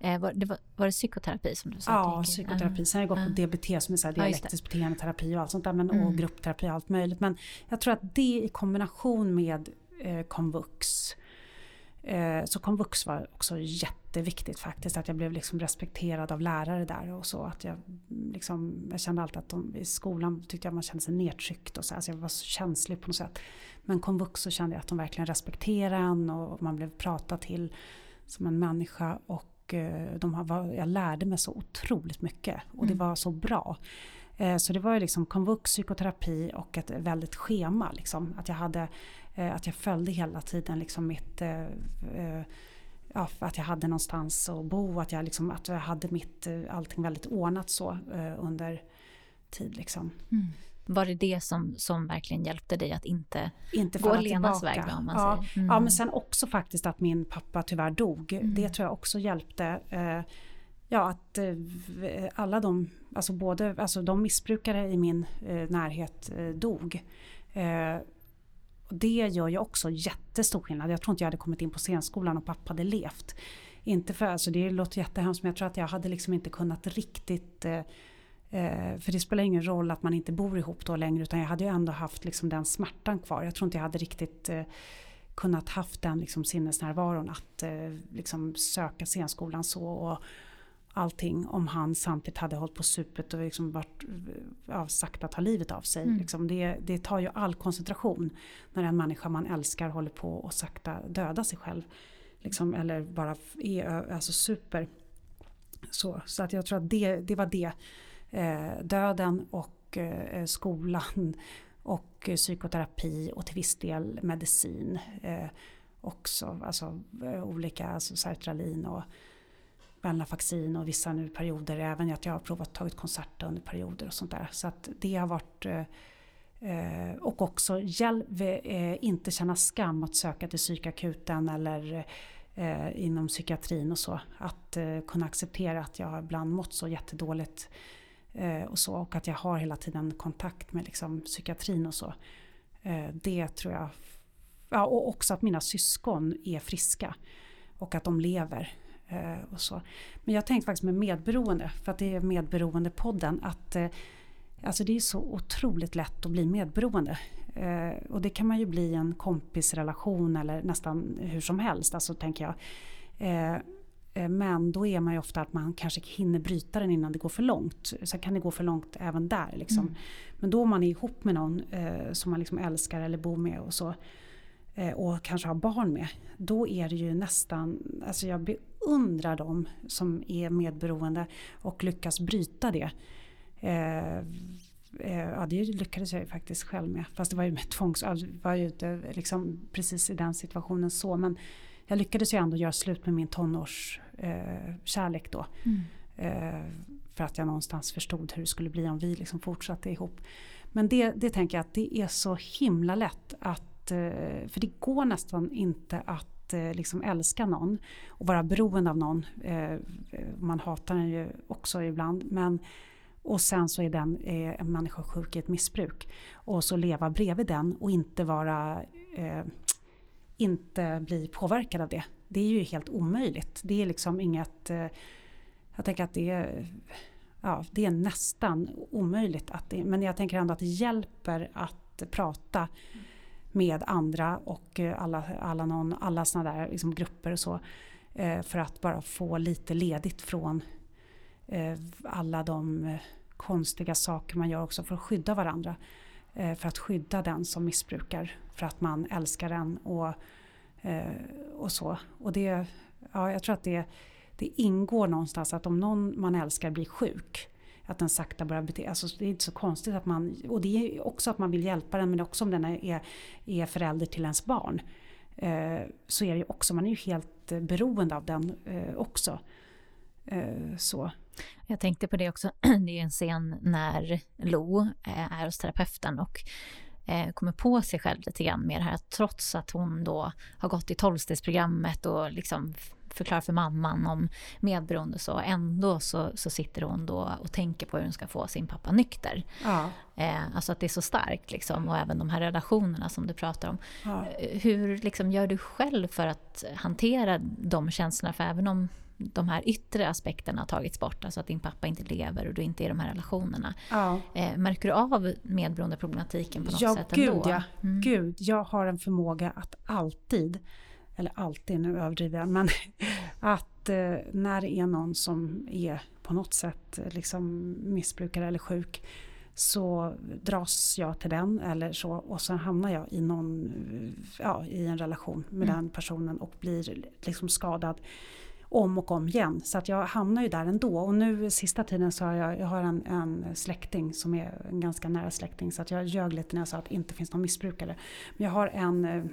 Eh, var, det var, var, det psykoterapi som du sa? Ja, psykoterapi. Sen har jag gått på DBT som är så här dialektisk ja, beteendeterapi och allt sånt där. Men, mm. Och gruppterapi och allt möjligt. Men jag tror att det i kombination med eh, komvux Eh, så komvux var också jätteviktigt faktiskt, att jag blev liksom respekterad av lärare där och så. Att jag, liksom, jag kände alltid att de, i skolan tyckte jag man kände sig nedtryckt och så, alltså jag var så känslig på något sätt. Men komvux så kände jag att de verkligen respekterade en och man blev pratad till som en människa och eh, de har, jag lärde mig så otroligt mycket och det mm. var så bra. Eh, så det var ju liksom komvux, psykoterapi och ett väldigt schema. Liksom. Att jag hade Eh, att jag följde hela tiden liksom mitt ja, att jag hade någonstans att bo, att jag, liksom, att jag hade mitt, allting väldigt ordnat så under tid. Liksom. Mm. Var det det som, som verkligen hjälpte dig att inte, inte gå Lenas väg? Då, man ja, säger. Mm. ja, men sen också faktiskt att min pappa tyvärr dog. Mm. Det tror jag också hjälpte. ja, att alla de, alltså både alltså de missbrukare i min närhet dog. Och det gör ju också jättestor skillnad. Jag tror inte jag hade kommit in på scenskolan om pappa hade levt. Inte för, alltså det låter jättehemskt men jag tror att jag hade liksom inte kunnat riktigt eh, eh, för det spelar ingen roll att man inte bor ihop då längre utan jag hade ju ändå haft liksom den smärtan kvar. Jag tror inte jag hade riktigt eh, kunnat haft den liksom sinnesnärvaron att eh, liksom söka scenskolan så. Och, allting om han samtidigt hade hållit på supet och liksom varit, ja, sagt att ta livet av sig. Mm. Liksom det, det tar ju all koncentration när en människa man älskar håller på och sakta döda sig själv. Liksom, eller bara är alltså super. Så, så att jag tror att det, det var det. Eh, döden och eh, skolan <laughs> och psykoterapi och till viss del medicin. Eh, också, alltså eh, olika, alltså sertralin och Venlafaxin och vissa nu perioder även att jag har provat tagit konserter under perioder och sånt där. Så att det har varit eh, eh och också hjälp, eh, inte känna skam att söka till psykakuten eller eh, inom psykiatrin och så. Att eh, kunna acceptera att jag ibland mått så jättedåligt eh, Eh, och så och att jag har hela tiden kontakt med liksom, psykiatrin och så. Eh, det tror jag. Ja, och också att mina syskon är friska och att de lever. Eh, och så. Men jag tänkte faktiskt med medberoende, för att det är medberoendepodden, att eh, alltså det är så otroligt lätt att bli medberoende. Eh, och det kan man ju bli i en kompisrelation eller nästan hur som helst, alltså tänker jag. Eh, men då är man ju ofta att man kanske hinner bryta den innan det går för långt. Sen kan det gå för långt även där. Liksom. Mm. Men då man är ihop med någon eh, som man liksom älskar eller bor med och så. Eh, och kanske har barn med. Då är det ju nästan, alltså jag beundrar dem som är medberoende och lyckas bryta det. Eh, eh, ja, det lyckades jag ju faktiskt själv med. Fast det var ju med tvångs... Alltså, var ju inte liksom precis i den situationen så. Men jag lyckades ju ändå göra slut med min tonårskärlek eh, då. Mm. Eh, för att jag någonstans förstod hur det skulle bli om vi liksom fortsatte ihop. Men det, det tänker jag att det är så himla lätt att... Eh, för det går nästan inte att eh, liksom älska någon och vara beroende av någon. Eh, man hatar den ju också ibland. Men, och sen så är den eh, en människa sjuk i ett missbruk. Och så leva bredvid den och inte vara eh, inte bli påverkad av det. Det är ju helt omöjligt. Det är liksom inget... Eh, jag tänker att det är, ja, det är nästan omöjligt. Att det, men jag tänker ändå att det hjälper att prata med andra och eh, alla, alla, någon, alla såna där liksom grupper och så. Eh, för att bara få lite ledigt från alla de konstiga saker man gör också för att skydda varandra. Eh, för att skydda den som missbrukar. För att man älskar den och, eh, och så. Och det, ja, jag tror att det, det ingår någonstans att om någon man älskar blir sjuk att den sakta börjar bete alltså Det är inte så konstigt att man, och det är också att man vill hjälpa den men också om den är, är förälder till ens barn. Eh, så är det ju också, man är ju helt eh, beroende av den eh, också. Eh, så. Jag tänkte på det också, <clears throat> det är en scen när Lo är hos terapeuten och eh, kommer på sig själv lite grann med det här trots att hon då har gått i tolvstegsprogrammet och liksom förklara för mamman om medberoende så ändå så, så sitter hon då och tänker på hur hon ska få sin pappa nykter. Ja. Eh, alltså att det är så starkt liksom och även de här relationerna som du pratar om. Ja. Eh, hur liksom gör du själv för att hantera de känslorna? För även om de här yttre aspekterna har tagits bort, alltså att din pappa inte lever och du inte är i de här relationerna. Ja. Eh, märker du av medberoendeproblematiken på något ja, sätt gud, ändå? Ja, mm. gud. Jag har en förmåga att alltid eller alltid, nu överdriver jag, men <laughs> att eh, när det är någon som är på något sätt eh, liksom missbrukare eller sjuk så dras jag till den eller så och sen hamnar jag i någon, ja, i en relation med mm. den personen och blir liksom skadad om och om igen. Så att jag hamnar ju där ändå. Och nu sista tiden så har jag, jag har en, en släkting som är en ganska nära släkting så att jag ljög lite när jag sa att det inte finns någon missbrukare. Men jag har en eh,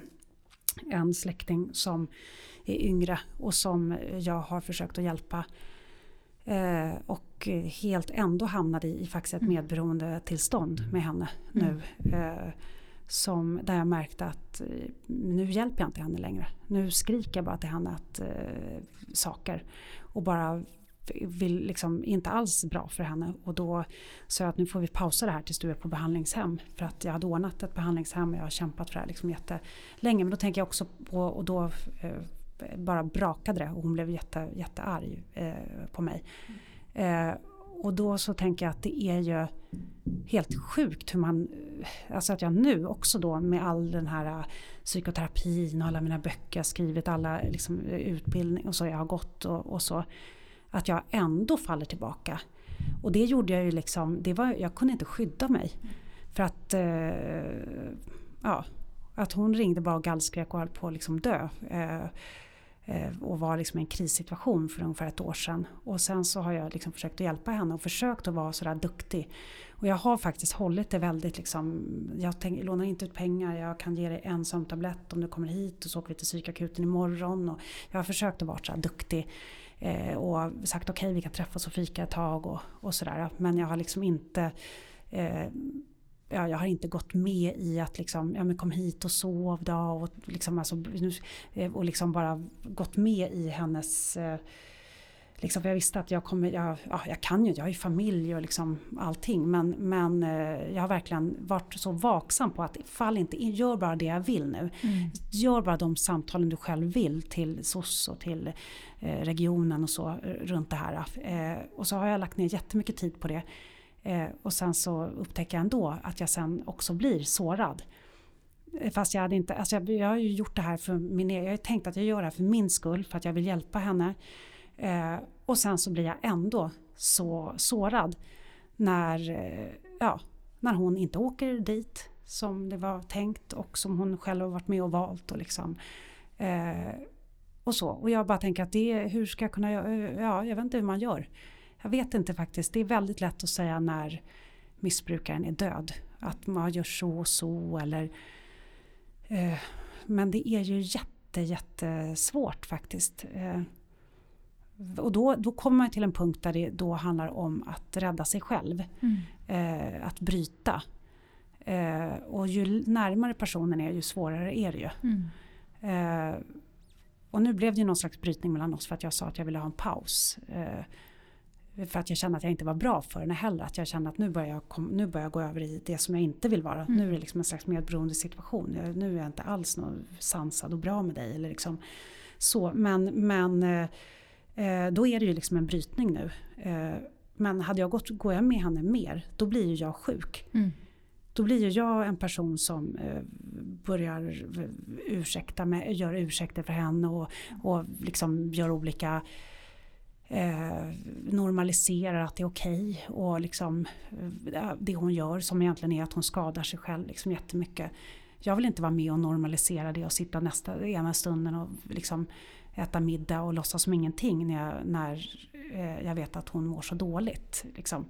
en släkting som är yngre och som jag har försökt att hjälpa. Eh, och helt ändå hamnade i, i faktiskt ett mm. medberoende tillstånd med henne mm. nu. Eh, som, där jag märkte att eh, nu hjälper jag inte henne längre. Nu skriker jag bara till henne att, eh, saker. Och bara vill liksom inte alls bra för henne. Och då sa jag att nu får vi pausa det här tills du är på behandlingshem. För att jag hade ordnat ett behandlingshem och jag har kämpat för det här liksom jättelänge. Men då tänker jag också på, och då eh, bara brakade det och hon blev jätte, jättearg eh, på mig. Eh, och då så tänker jag att det är ju helt sjukt hur man, alltså att jag nu också då med all den här äh, psykoterapin och alla mina böcker, jag skrivit alla äh, liksom, utbildning och så jag har gått och, och så att jag ändå faller tillbaka. Och det gjorde jag ju liksom, det var, jag kunde inte skydda mig. För att, eh, ja, att hon ringde bara och gallskrek och höll på att liksom dö. Eh, Eh, och var liksom i en krissituation för ungefär ett år sedan. Och sen så har jag liksom försökt att hjälpa henne och försökt att vara sådär duktig. Och jag har faktiskt hållit det väldigt liksom, jag tänk, lånar inte ut pengar, jag kan ge dig en sömntablett om du kommer hit och så åker vi till psykakuten imorgon. Och jag har försökt att vara så duktig. Eh, och sagt okej okay, vi kan träffas och fika ett tag och, och sådär. Men jag har liksom inte eh, ja, jag har inte gått med i att liksom, ja men kom hit och sov då och liksom, alltså, eh, och liksom bara gått med i hennes eh, Liksom, för jag visste att jag kommer, jag, ja, jag kan ju, jag har ju familj och liksom allting. Men, men eh, jag har verkligen varit så vaksam på att fall inte in, gör bara det jag vill nu. Mm. Gör bara de samtalen du själv vill till SOS och till regionen och så runt det här. Och så har jag lagt ner jättemycket tid på det. Eh, och sen så upptäcker jag ändå att jag sen också blir sårad. Eh, fast jag hade inte, alltså jag, jag har ju gjort det här för min egen, jag har tänkt att jag gör det här för min skull, för att jag vill hjälpa henne. Eh, och sen så blir jag ändå så sårad när, eh, ja, när hon inte åker dit som det var tänkt och som hon själv har varit med och valt. Och, liksom, eh, och så. Och jag bara tänker att det, hur ska jag kunna göra? Ja, jag vet inte hur man gör. Jag vet inte faktiskt. Det är väldigt lätt att säga när missbrukaren är död. Att man gör så och så eller eh, men det är ju jätte, jättesvårt faktiskt. Eh, och då, då kommer man till en punkt där det då handlar om att rädda sig själv. Mm. Eh, att bryta. Eh, och ju närmare personen är ju svårare är det ju. Mm. Eh, och nu blev det ju någon slags brytning mellan oss för att jag sa att jag ville ha en paus. För att jag kände att jag inte var bra för henne heller. Att jag kände att nu börjar jag, kom, nu börjar jag gå över i det som jag inte vill vara. Mm. Nu är det liksom en slags medberoende situation. Jag, nu är jag inte alls sansad och bra med dig. Eller liksom så. Men, men Eh, då är det ju liksom en brytning nu. Eh, men hade jag gått, går jag med henne mer, då blir ju jag sjuk. Mm. Då blir ju jag en person som eh, börjar ursäkta mig, gör ursäkter för henne och, och liksom gör olika eh, normaliserar att det är okej okay och liksom eh, det hon gör som egentligen är att hon skadar sig själv liksom jättemycket. Jag vill inte vara med och normalisera det och sitta nästa ena stunden och liksom äta middag och låtsas som ingenting när jag, när, eh, jag vet att hon mår så dåligt. Liksom.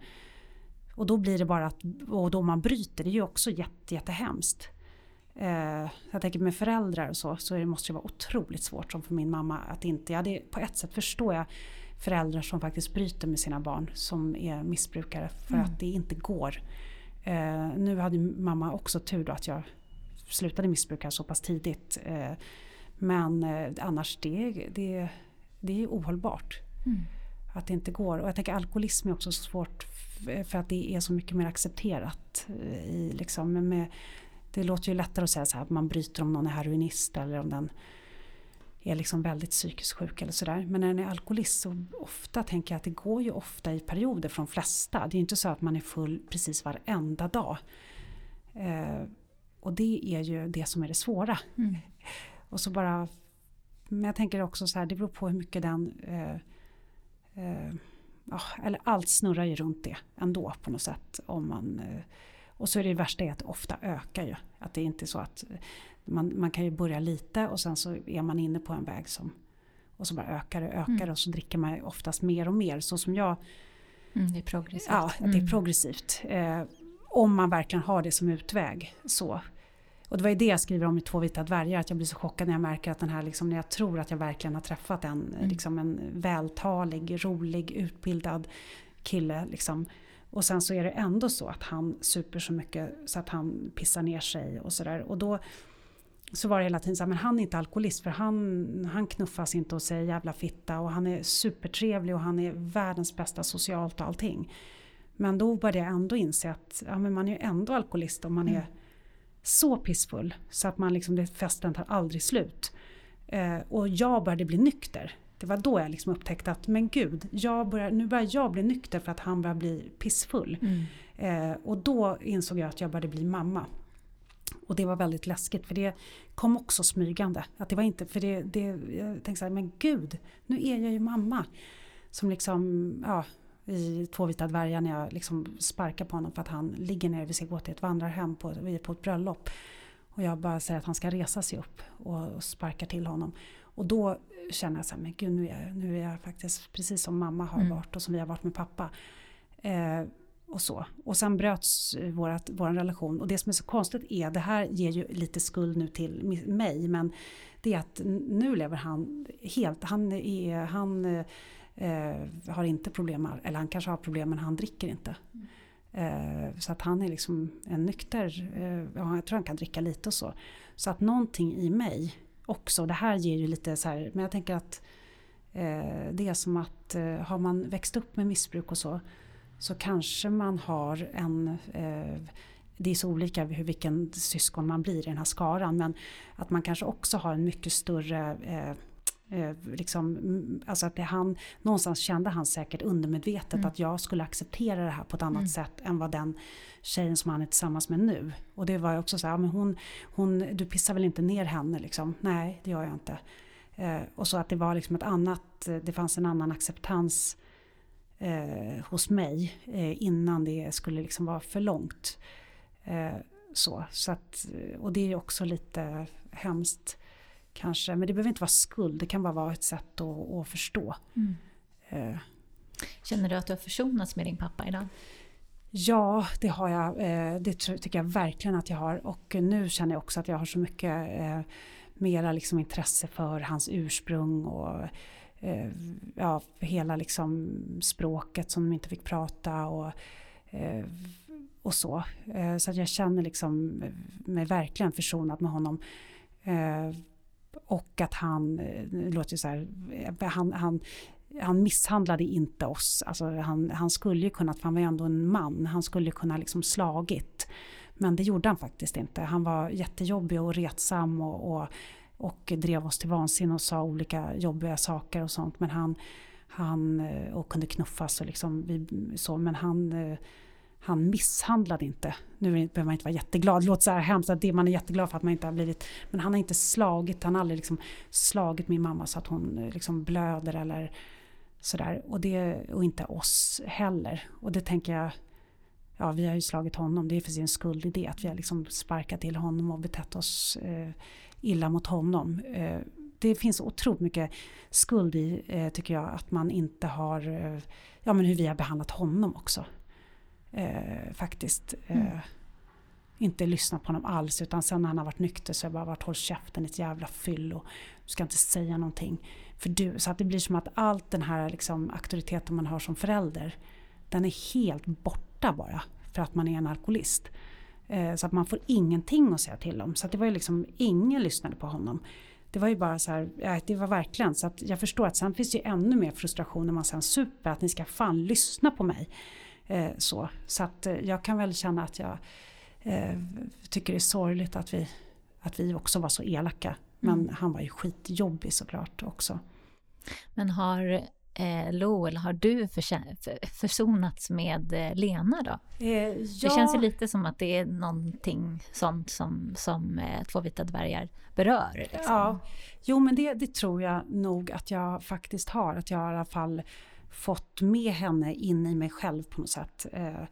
Och då blir det bara att, och då man bryter, det är ju också jätte, jättehemskt. Eh, jag tänker med föräldrar och så, så det måste det vara otroligt svårt som för min mamma att inte, ja, det, på ett sätt förstår jag föräldrar som faktiskt bryter med sina barn som är missbrukare för mm. att det inte går. Eh, nu hade mamma också tur då att jag slutade missbruka så pass tidigt. Eh, men eh, annars det, det, det är ohållbart. Mm. Att det inte går. Och jag tänker alkoholism är också svårt för att det är så mycket mer accepterat. I, liksom, med, det låter ju lättare att säga så här, att man bryter om någon är heroinist eller om den är liksom väldigt psykiskt sjuk eller sådär. Men när den är alkoholist så ofta tänker jag att det går ju ofta i perioder de flesta. Det är ju inte så att man är full precis varenda dag. Eh, och det är ju det som är det svåra. Mm. <laughs> Och så bara, men jag tänker också så här, det beror på hur mycket den eh, eh, ja, eller allt snurrar ju runt det ändå på något sätt. Om man, eh, och så är det, det värsta är att det ofta ökar ju. Att det är inte så att man, man kan ju börja lite och sen så är man inne på en väg som och så bara ökar det och ökar mm. och så dricker man oftast mer och mer. Så som jag... Mm, det är progressivt. Ja, det är mm. progressivt. Eh, om man verkligen har det som utväg. Så. Och det var ju det jag skriver om i Två vita dvärgar, att jag blir så chockad när jag märker att den här, liksom, när jag tror att jag verkligen har träffat en, mm. liksom, en vältalig, rolig, utbildad kille. Liksom. Och sen så är det ändå så att han super så mycket så att han pissar ner sig och sådär. Och då så var det hela tiden så här, men han är inte alkoholist för han, han knuffas inte och säger jävla fitta och han är supertrevlig och han är världens bästa socialt och allting. Men då började jag ändå inse att ja, men man är ju ändå alkoholist om man mm. är så pissfull så att man liksom, det, festen tar aldrig slut. Eh, och jag började bli nykter. Det var då jag liksom upptäckte att men gud, jag börjar, nu börjar jag bli nykter för att han börjar bli pissfull. Mm. Eh, och då insåg jag att jag började bli mamma. Och det var väldigt läskigt för det kom också smygande. Att det var inte, för det, det, jag tänkte så här, men gud, nu är jag ju mamma. Som liksom, ja, i Två vita dvärgar när jag liksom sparkar på honom för att han ligger ner, vi ska gå till ett vandrarhem, på, är på ett bröllop. Och jag bara säger att han ska resa sig upp och sparkar till honom. Och då känner jag så här, men gud nu är jag, nu är jag faktiskt precis som mamma har mm. varit och som vi har varit med pappa. Eh, och så. Och sen bröts eh, vårat, vår relation. Och det som är så konstigt är, det här ger ju lite skuld nu till mig, men det är att nu lever han helt, han, är, han eh, har inte problem, eller han kanske har problem men han dricker inte. Mm. Eh, så att han är liksom en nykter, eh, jag tror han kan dricka lite och så. Så att någonting i mig också, det här ger ju lite så här, men jag tänker att eh, det är som att eh, har man växt upp med missbruk och så så kanske man har en eh, det är så olika hur, vilken syskon man blir i den här skaran men att man kanske också har en mycket större eh, eh, liksom, alltså att han, någonstans kände han säkert undermedvetet mm. att jag skulle acceptera det här på ett annat mm. sätt än vad den tjejen som han är tillsammans med nu. Och det var också så här, men hon, hon, du pissar väl inte ner henne liksom? Nej, det gör jag inte. Eh, och så att det var liksom ett annat, det fanns en annan acceptans eh, hos mig eh, innan det skulle liksom vara för långt. Eh, så, så att, och det är också lite hemskt kanske, men det behöver inte vara skuld, det kan bara vara ett sätt att, att förstå. Mm. Eh. Känner du att du har försonats med din pappa idag? Ja, det har jag. Eh, det tycker jag verkligen att jag har. Och nu känner jag också att jag har så mycket eh, mera liksom intresse för hans ursprung och eh, ja, hela liksom språket som de inte fick prata och, eh, och så. Eh, så att jag känner liksom mig verkligen försonad med honom. Eh, och att han, det låter så här, eh, han, han, han misshandlade inte oss. Alltså han, han skulle ju kunnat, för han var ju ändå en man, han skulle ju kunna liksom slagit. Men det gjorde han faktiskt inte. Han var jättejobbig och retsam och, och och drev oss till vansinne och sa olika jobbiga saker och sånt. Men han, han eh, och kunde knuffas och liksom, vi, så, men han, eh, han misshandlade inte. Nu behöver man inte vara jätteglad, det låter så här hemskt att det, man är jätteglad för att man inte har blivit, men han har inte slagit, han har aldrig liksom slagit min mamma så att hon eh, liksom blöder eller sådär. Och, och inte oss heller. Och det tänker jag, ja vi har ju slagit honom, det är för sin skuld i det, att vi har liksom sparkat till honom och betett oss eh, illa mot honom. Eh, det finns otroligt mycket skuld i, eh, tycker jag, att man inte har, eh, ja men hur vi har behandlat honom också. faktiskt. Mm. Inte lyssnat på honom alls utan sen när han har varit nykter så har jag bara varit håll käften ett jävla fyll och du ska inte säga någonting. För du, så att det blir som att allt den här liksom, auktoriteten man har som förälder den är helt borta bara. för att man är en alkoholist. Eh, så att man får ingenting att säga till om. Så det var ju liksom, ingen lyssnade på honom. Det var ju bara så här, det var verkligen så att jag förstår att sen finns det ju ännu mer frustration när man sen super, att ni ska fan lyssna på mig. Eh, så så att eh, jag kan väl känna att jag tycker det är sorgligt att vi, att vi också var så elaka. Men mm. han var ju skitjobbig såklart också. Men har eh, Lo, eller har du försonats med eh, Lena då? Eh, ja. Det känns ju lite som att det är någonting sånt som, som eh, Två vita dvärgar berör. Liksom. Ja, jo men det, det tror jag nog att jag faktiskt har. Att jag i alla fall fått med henne in i mig själv på något sätt. Eh,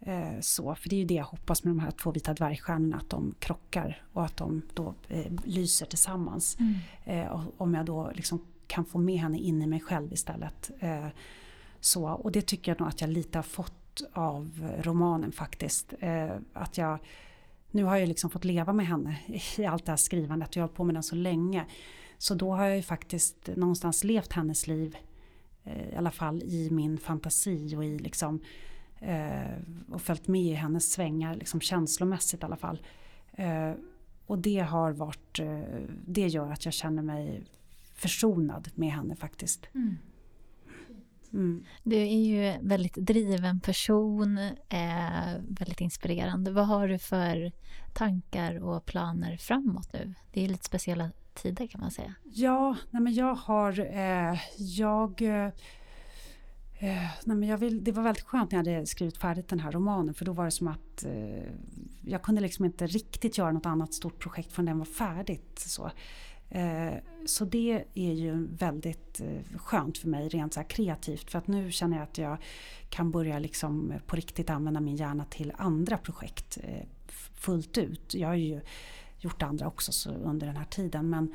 eh, så, för det är ju det jag hoppas med de här två vita dvärgstjärnorna, att de krockar och att de då eh, lyser tillsammans. Mm. Om jag då liksom kan få med henne in i mig själv istället. Eh, så, och det tycker jag nog att jag lite har fått av romanen faktiskt. Eh, att jag, nu har jag liksom fått leva med henne i allt det här skrivandet och jag har hållit på med den så länge. Så då har jag ju faktiskt någonstans levt hennes liv eh, i alla fall i min fantasi och i liksom eh, och följt med i hennes svängar liksom känslomässigt i alla fall. Eh, och det har varit, eh, det gör att jag känner mig försonad med henne faktiskt. Mm. Mm. Du är ju väldigt driven person, eh, väldigt inspirerande. Vad har du för tankar och planer framåt nu? Det är lite speciella tider kan man säga. Ja, nej men jag har... Eh, jag, eh, nej men jag vill, det var väldigt skönt när jag hade skrivit färdigt den här romanen för då var det som att eh, jag kunde liksom inte riktigt göra något annat stort projekt förrän den var färdigt. Så. Eh, så det är ju väldigt eh, skönt för mig rent så kreativt för att nu känner jag att jag kan börja liksom eh, på riktigt använda min hjärna till andra projekt eh, fullt ut. Jag har ju gjort andra också under den här tiden men,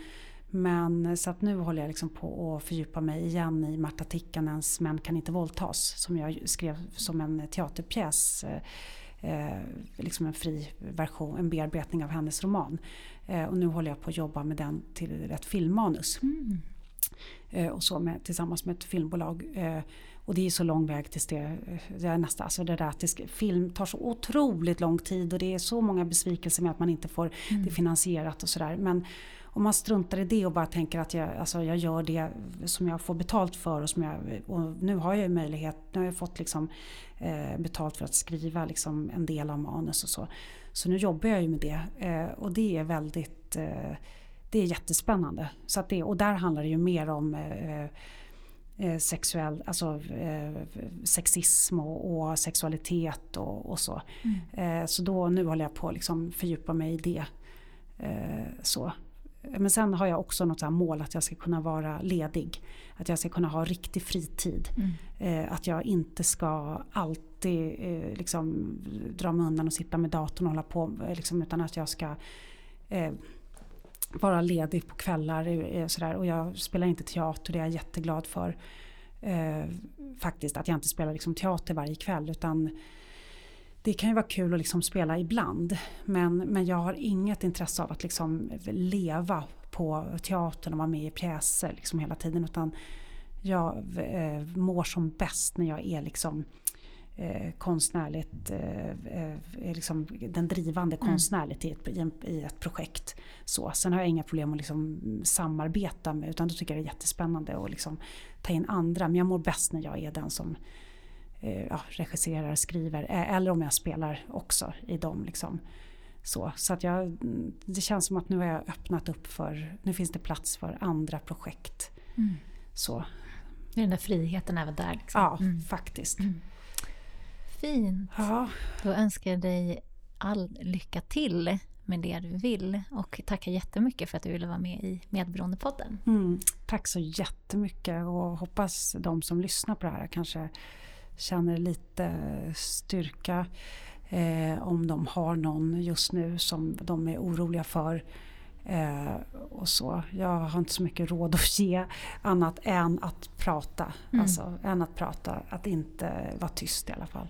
men så att nu håller jag liksom på att fördjupa mig igen i Marta Tikkanens Män kan inte våldtas som jag skrev som en teaterpjäs eh, eh liksom en fri version, en bearbetning av hennes roman. Eh, och nu håller jag på att jobba med den till ett filmmanus. Mm. Eh, och så med, tillsammans med ett filmbolag. Eh, och det är så lång väg tills det, det är nästa, alltså det där det, film tar så otroligt lång tid och det är så många besvikelser med att man inte får mm. det finansierat och sådär. Men om man struntar i det och bara tänker att jag, alltså jag gör det som jag får betalt för och, som jag, och nu har jag ju möjlighet, nu har jag fått liksom, eh, betalt för att skriva liksom en del av manus och så. Så nu jobbar jag ju med det eh, och det är väldigt eh, det är jättespännande. Så det, och där handlar det ju mer om eh, sexuell, alltså sexism och, och sexualitet och, och så. Mm. Så då, nu håller jag på att liksom fördjupa mig i det. så. Men sen har jag också något mål att jag ska kunna vara ledig. Att jag ska kunna ha riktig fritid. Mm. Att jag inte ska alltid eh, liksom, dra mig undan och sitta med datorn och hålla på. Eh, liksom, utan att jag ska eh, vara ledig på kvällar. Eh, eh, sådär. Och jag spelar inte teater, det är jag jätteglad för. Eh, faktiskt att jag inte spelar liksom, teater varje kväll. utan det kan ju vara kul att liksom spela ibland men, men jag har inget intresse av att liksom leva på teatern och vara med i pjäser liksom hela tiden utan jag eh, mår som bäst när jag är liksom eh, konstnärligt, eh, eh liksom den drivande mm. konstnärligt i ett, i ett projekt. Så, sen har jag inga problem att liksom samarbeta med utan då tycker jag det är jättespännande att liksom ta in andra men jag mår bäst när jag är den som Eh, ja, regisserar, skriver eh, eller om jag spelar också i dem. Liksom. Så, så att jag, det känns som att nu har jag öppnat upp för, nu finns det plats för andra projekt. Mm. Så. Det är den där friheten även där. Liksom. Ja, mm. faktiskt. Mm. Fint. Ja. Då önskar jag dig all lycka till med det du vill och tackar jättemycket för att du ville vara med i Medberoendepodden. Mm, tack så jättemycket och hoppas de som lyssnar på det här kanske känner lite styrka eh, om de har någon just nu som de är oroliga för. Eh, och så. Jag har inte så mycket råd att ge annat än att prata. Mm. Alltså, än att prata, att inte vara tyst i alla fall.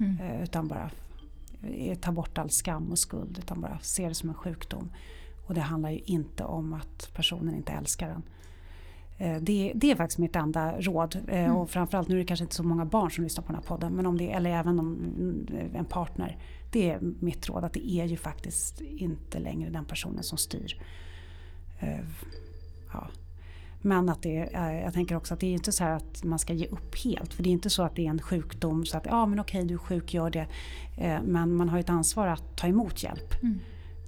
Mm. Eh, utan bara eh, ta bort all skam och skuld utan bara se det som en sjukdom. Och det handlar ju inte om att personen inte älskar en. Eh, det, det är faktiskt mitt enda råd. Mm. Och framförallt nu är det kanske inte så många barn som lyssnar på den här podden. Men om det, eller även om mm, en partner. Det är mitt råd att det är ju faktiskt inte längre den personen som styr. Ja. Men att det jag tänker också att det är inte så här att man ska ge upp helt. För det är inte så att det är en sjukdom så att ja men okej du är sjuk, gör det. Men man har ju ett ansvar att ta emot hjälp. Mm.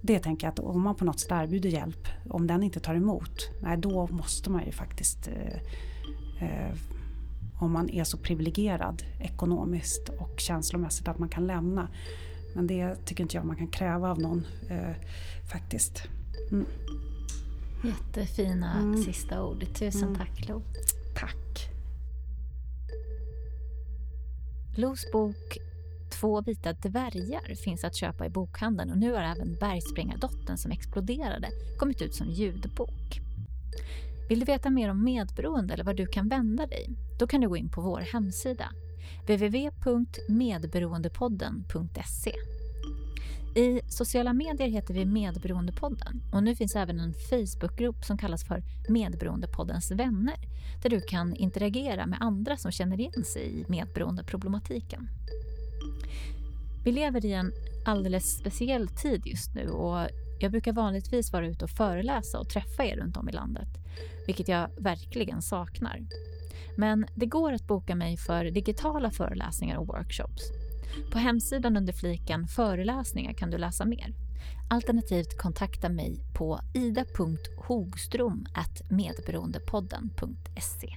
Det tänker jag att om man på något sätt erbjuder hjälp, om den inte tar emot, nej då måste man ju faktiskt eh, eh, om man är så privilegierad ekonomiskt och känslomässigt att man kan lämna. Men det tycker inte jag man kan kräva av någon eh, faktiskt. Mm. Jättefina mm. sista ord. Tusen mm. tack Lo. Tack. Los bok Två vita dvärgar finns att köpa i bokhandeln och nu har även Bergsprängardottern som exploderade kommit ut som ljudbok. Vill du veta mer om medberoende eller var du kan vända dig? Då kan du gå in på vår hemsida www.medberoendepodden.se i sociala medier heter vi Medberoendepodden och nu finns även en Facebookgrupp som kallas för Medberoendepoddens vänner där du kan interagera med andra som känner igen sig i medberoendeproblematiken. Vi lever i en alldeles speciell tid just nu och jag brukar vanligtvis vara ute och föreläsa och träffa er runt om i landet, vilket jag verkligen saknar. Men det går att boka mig för digitala föreläsningar och workshops. På hemsidan under fliken föreläsningar kan du läsa mer. Alternativt kontakta mig på ida.hogstrom.medberoendepodden.se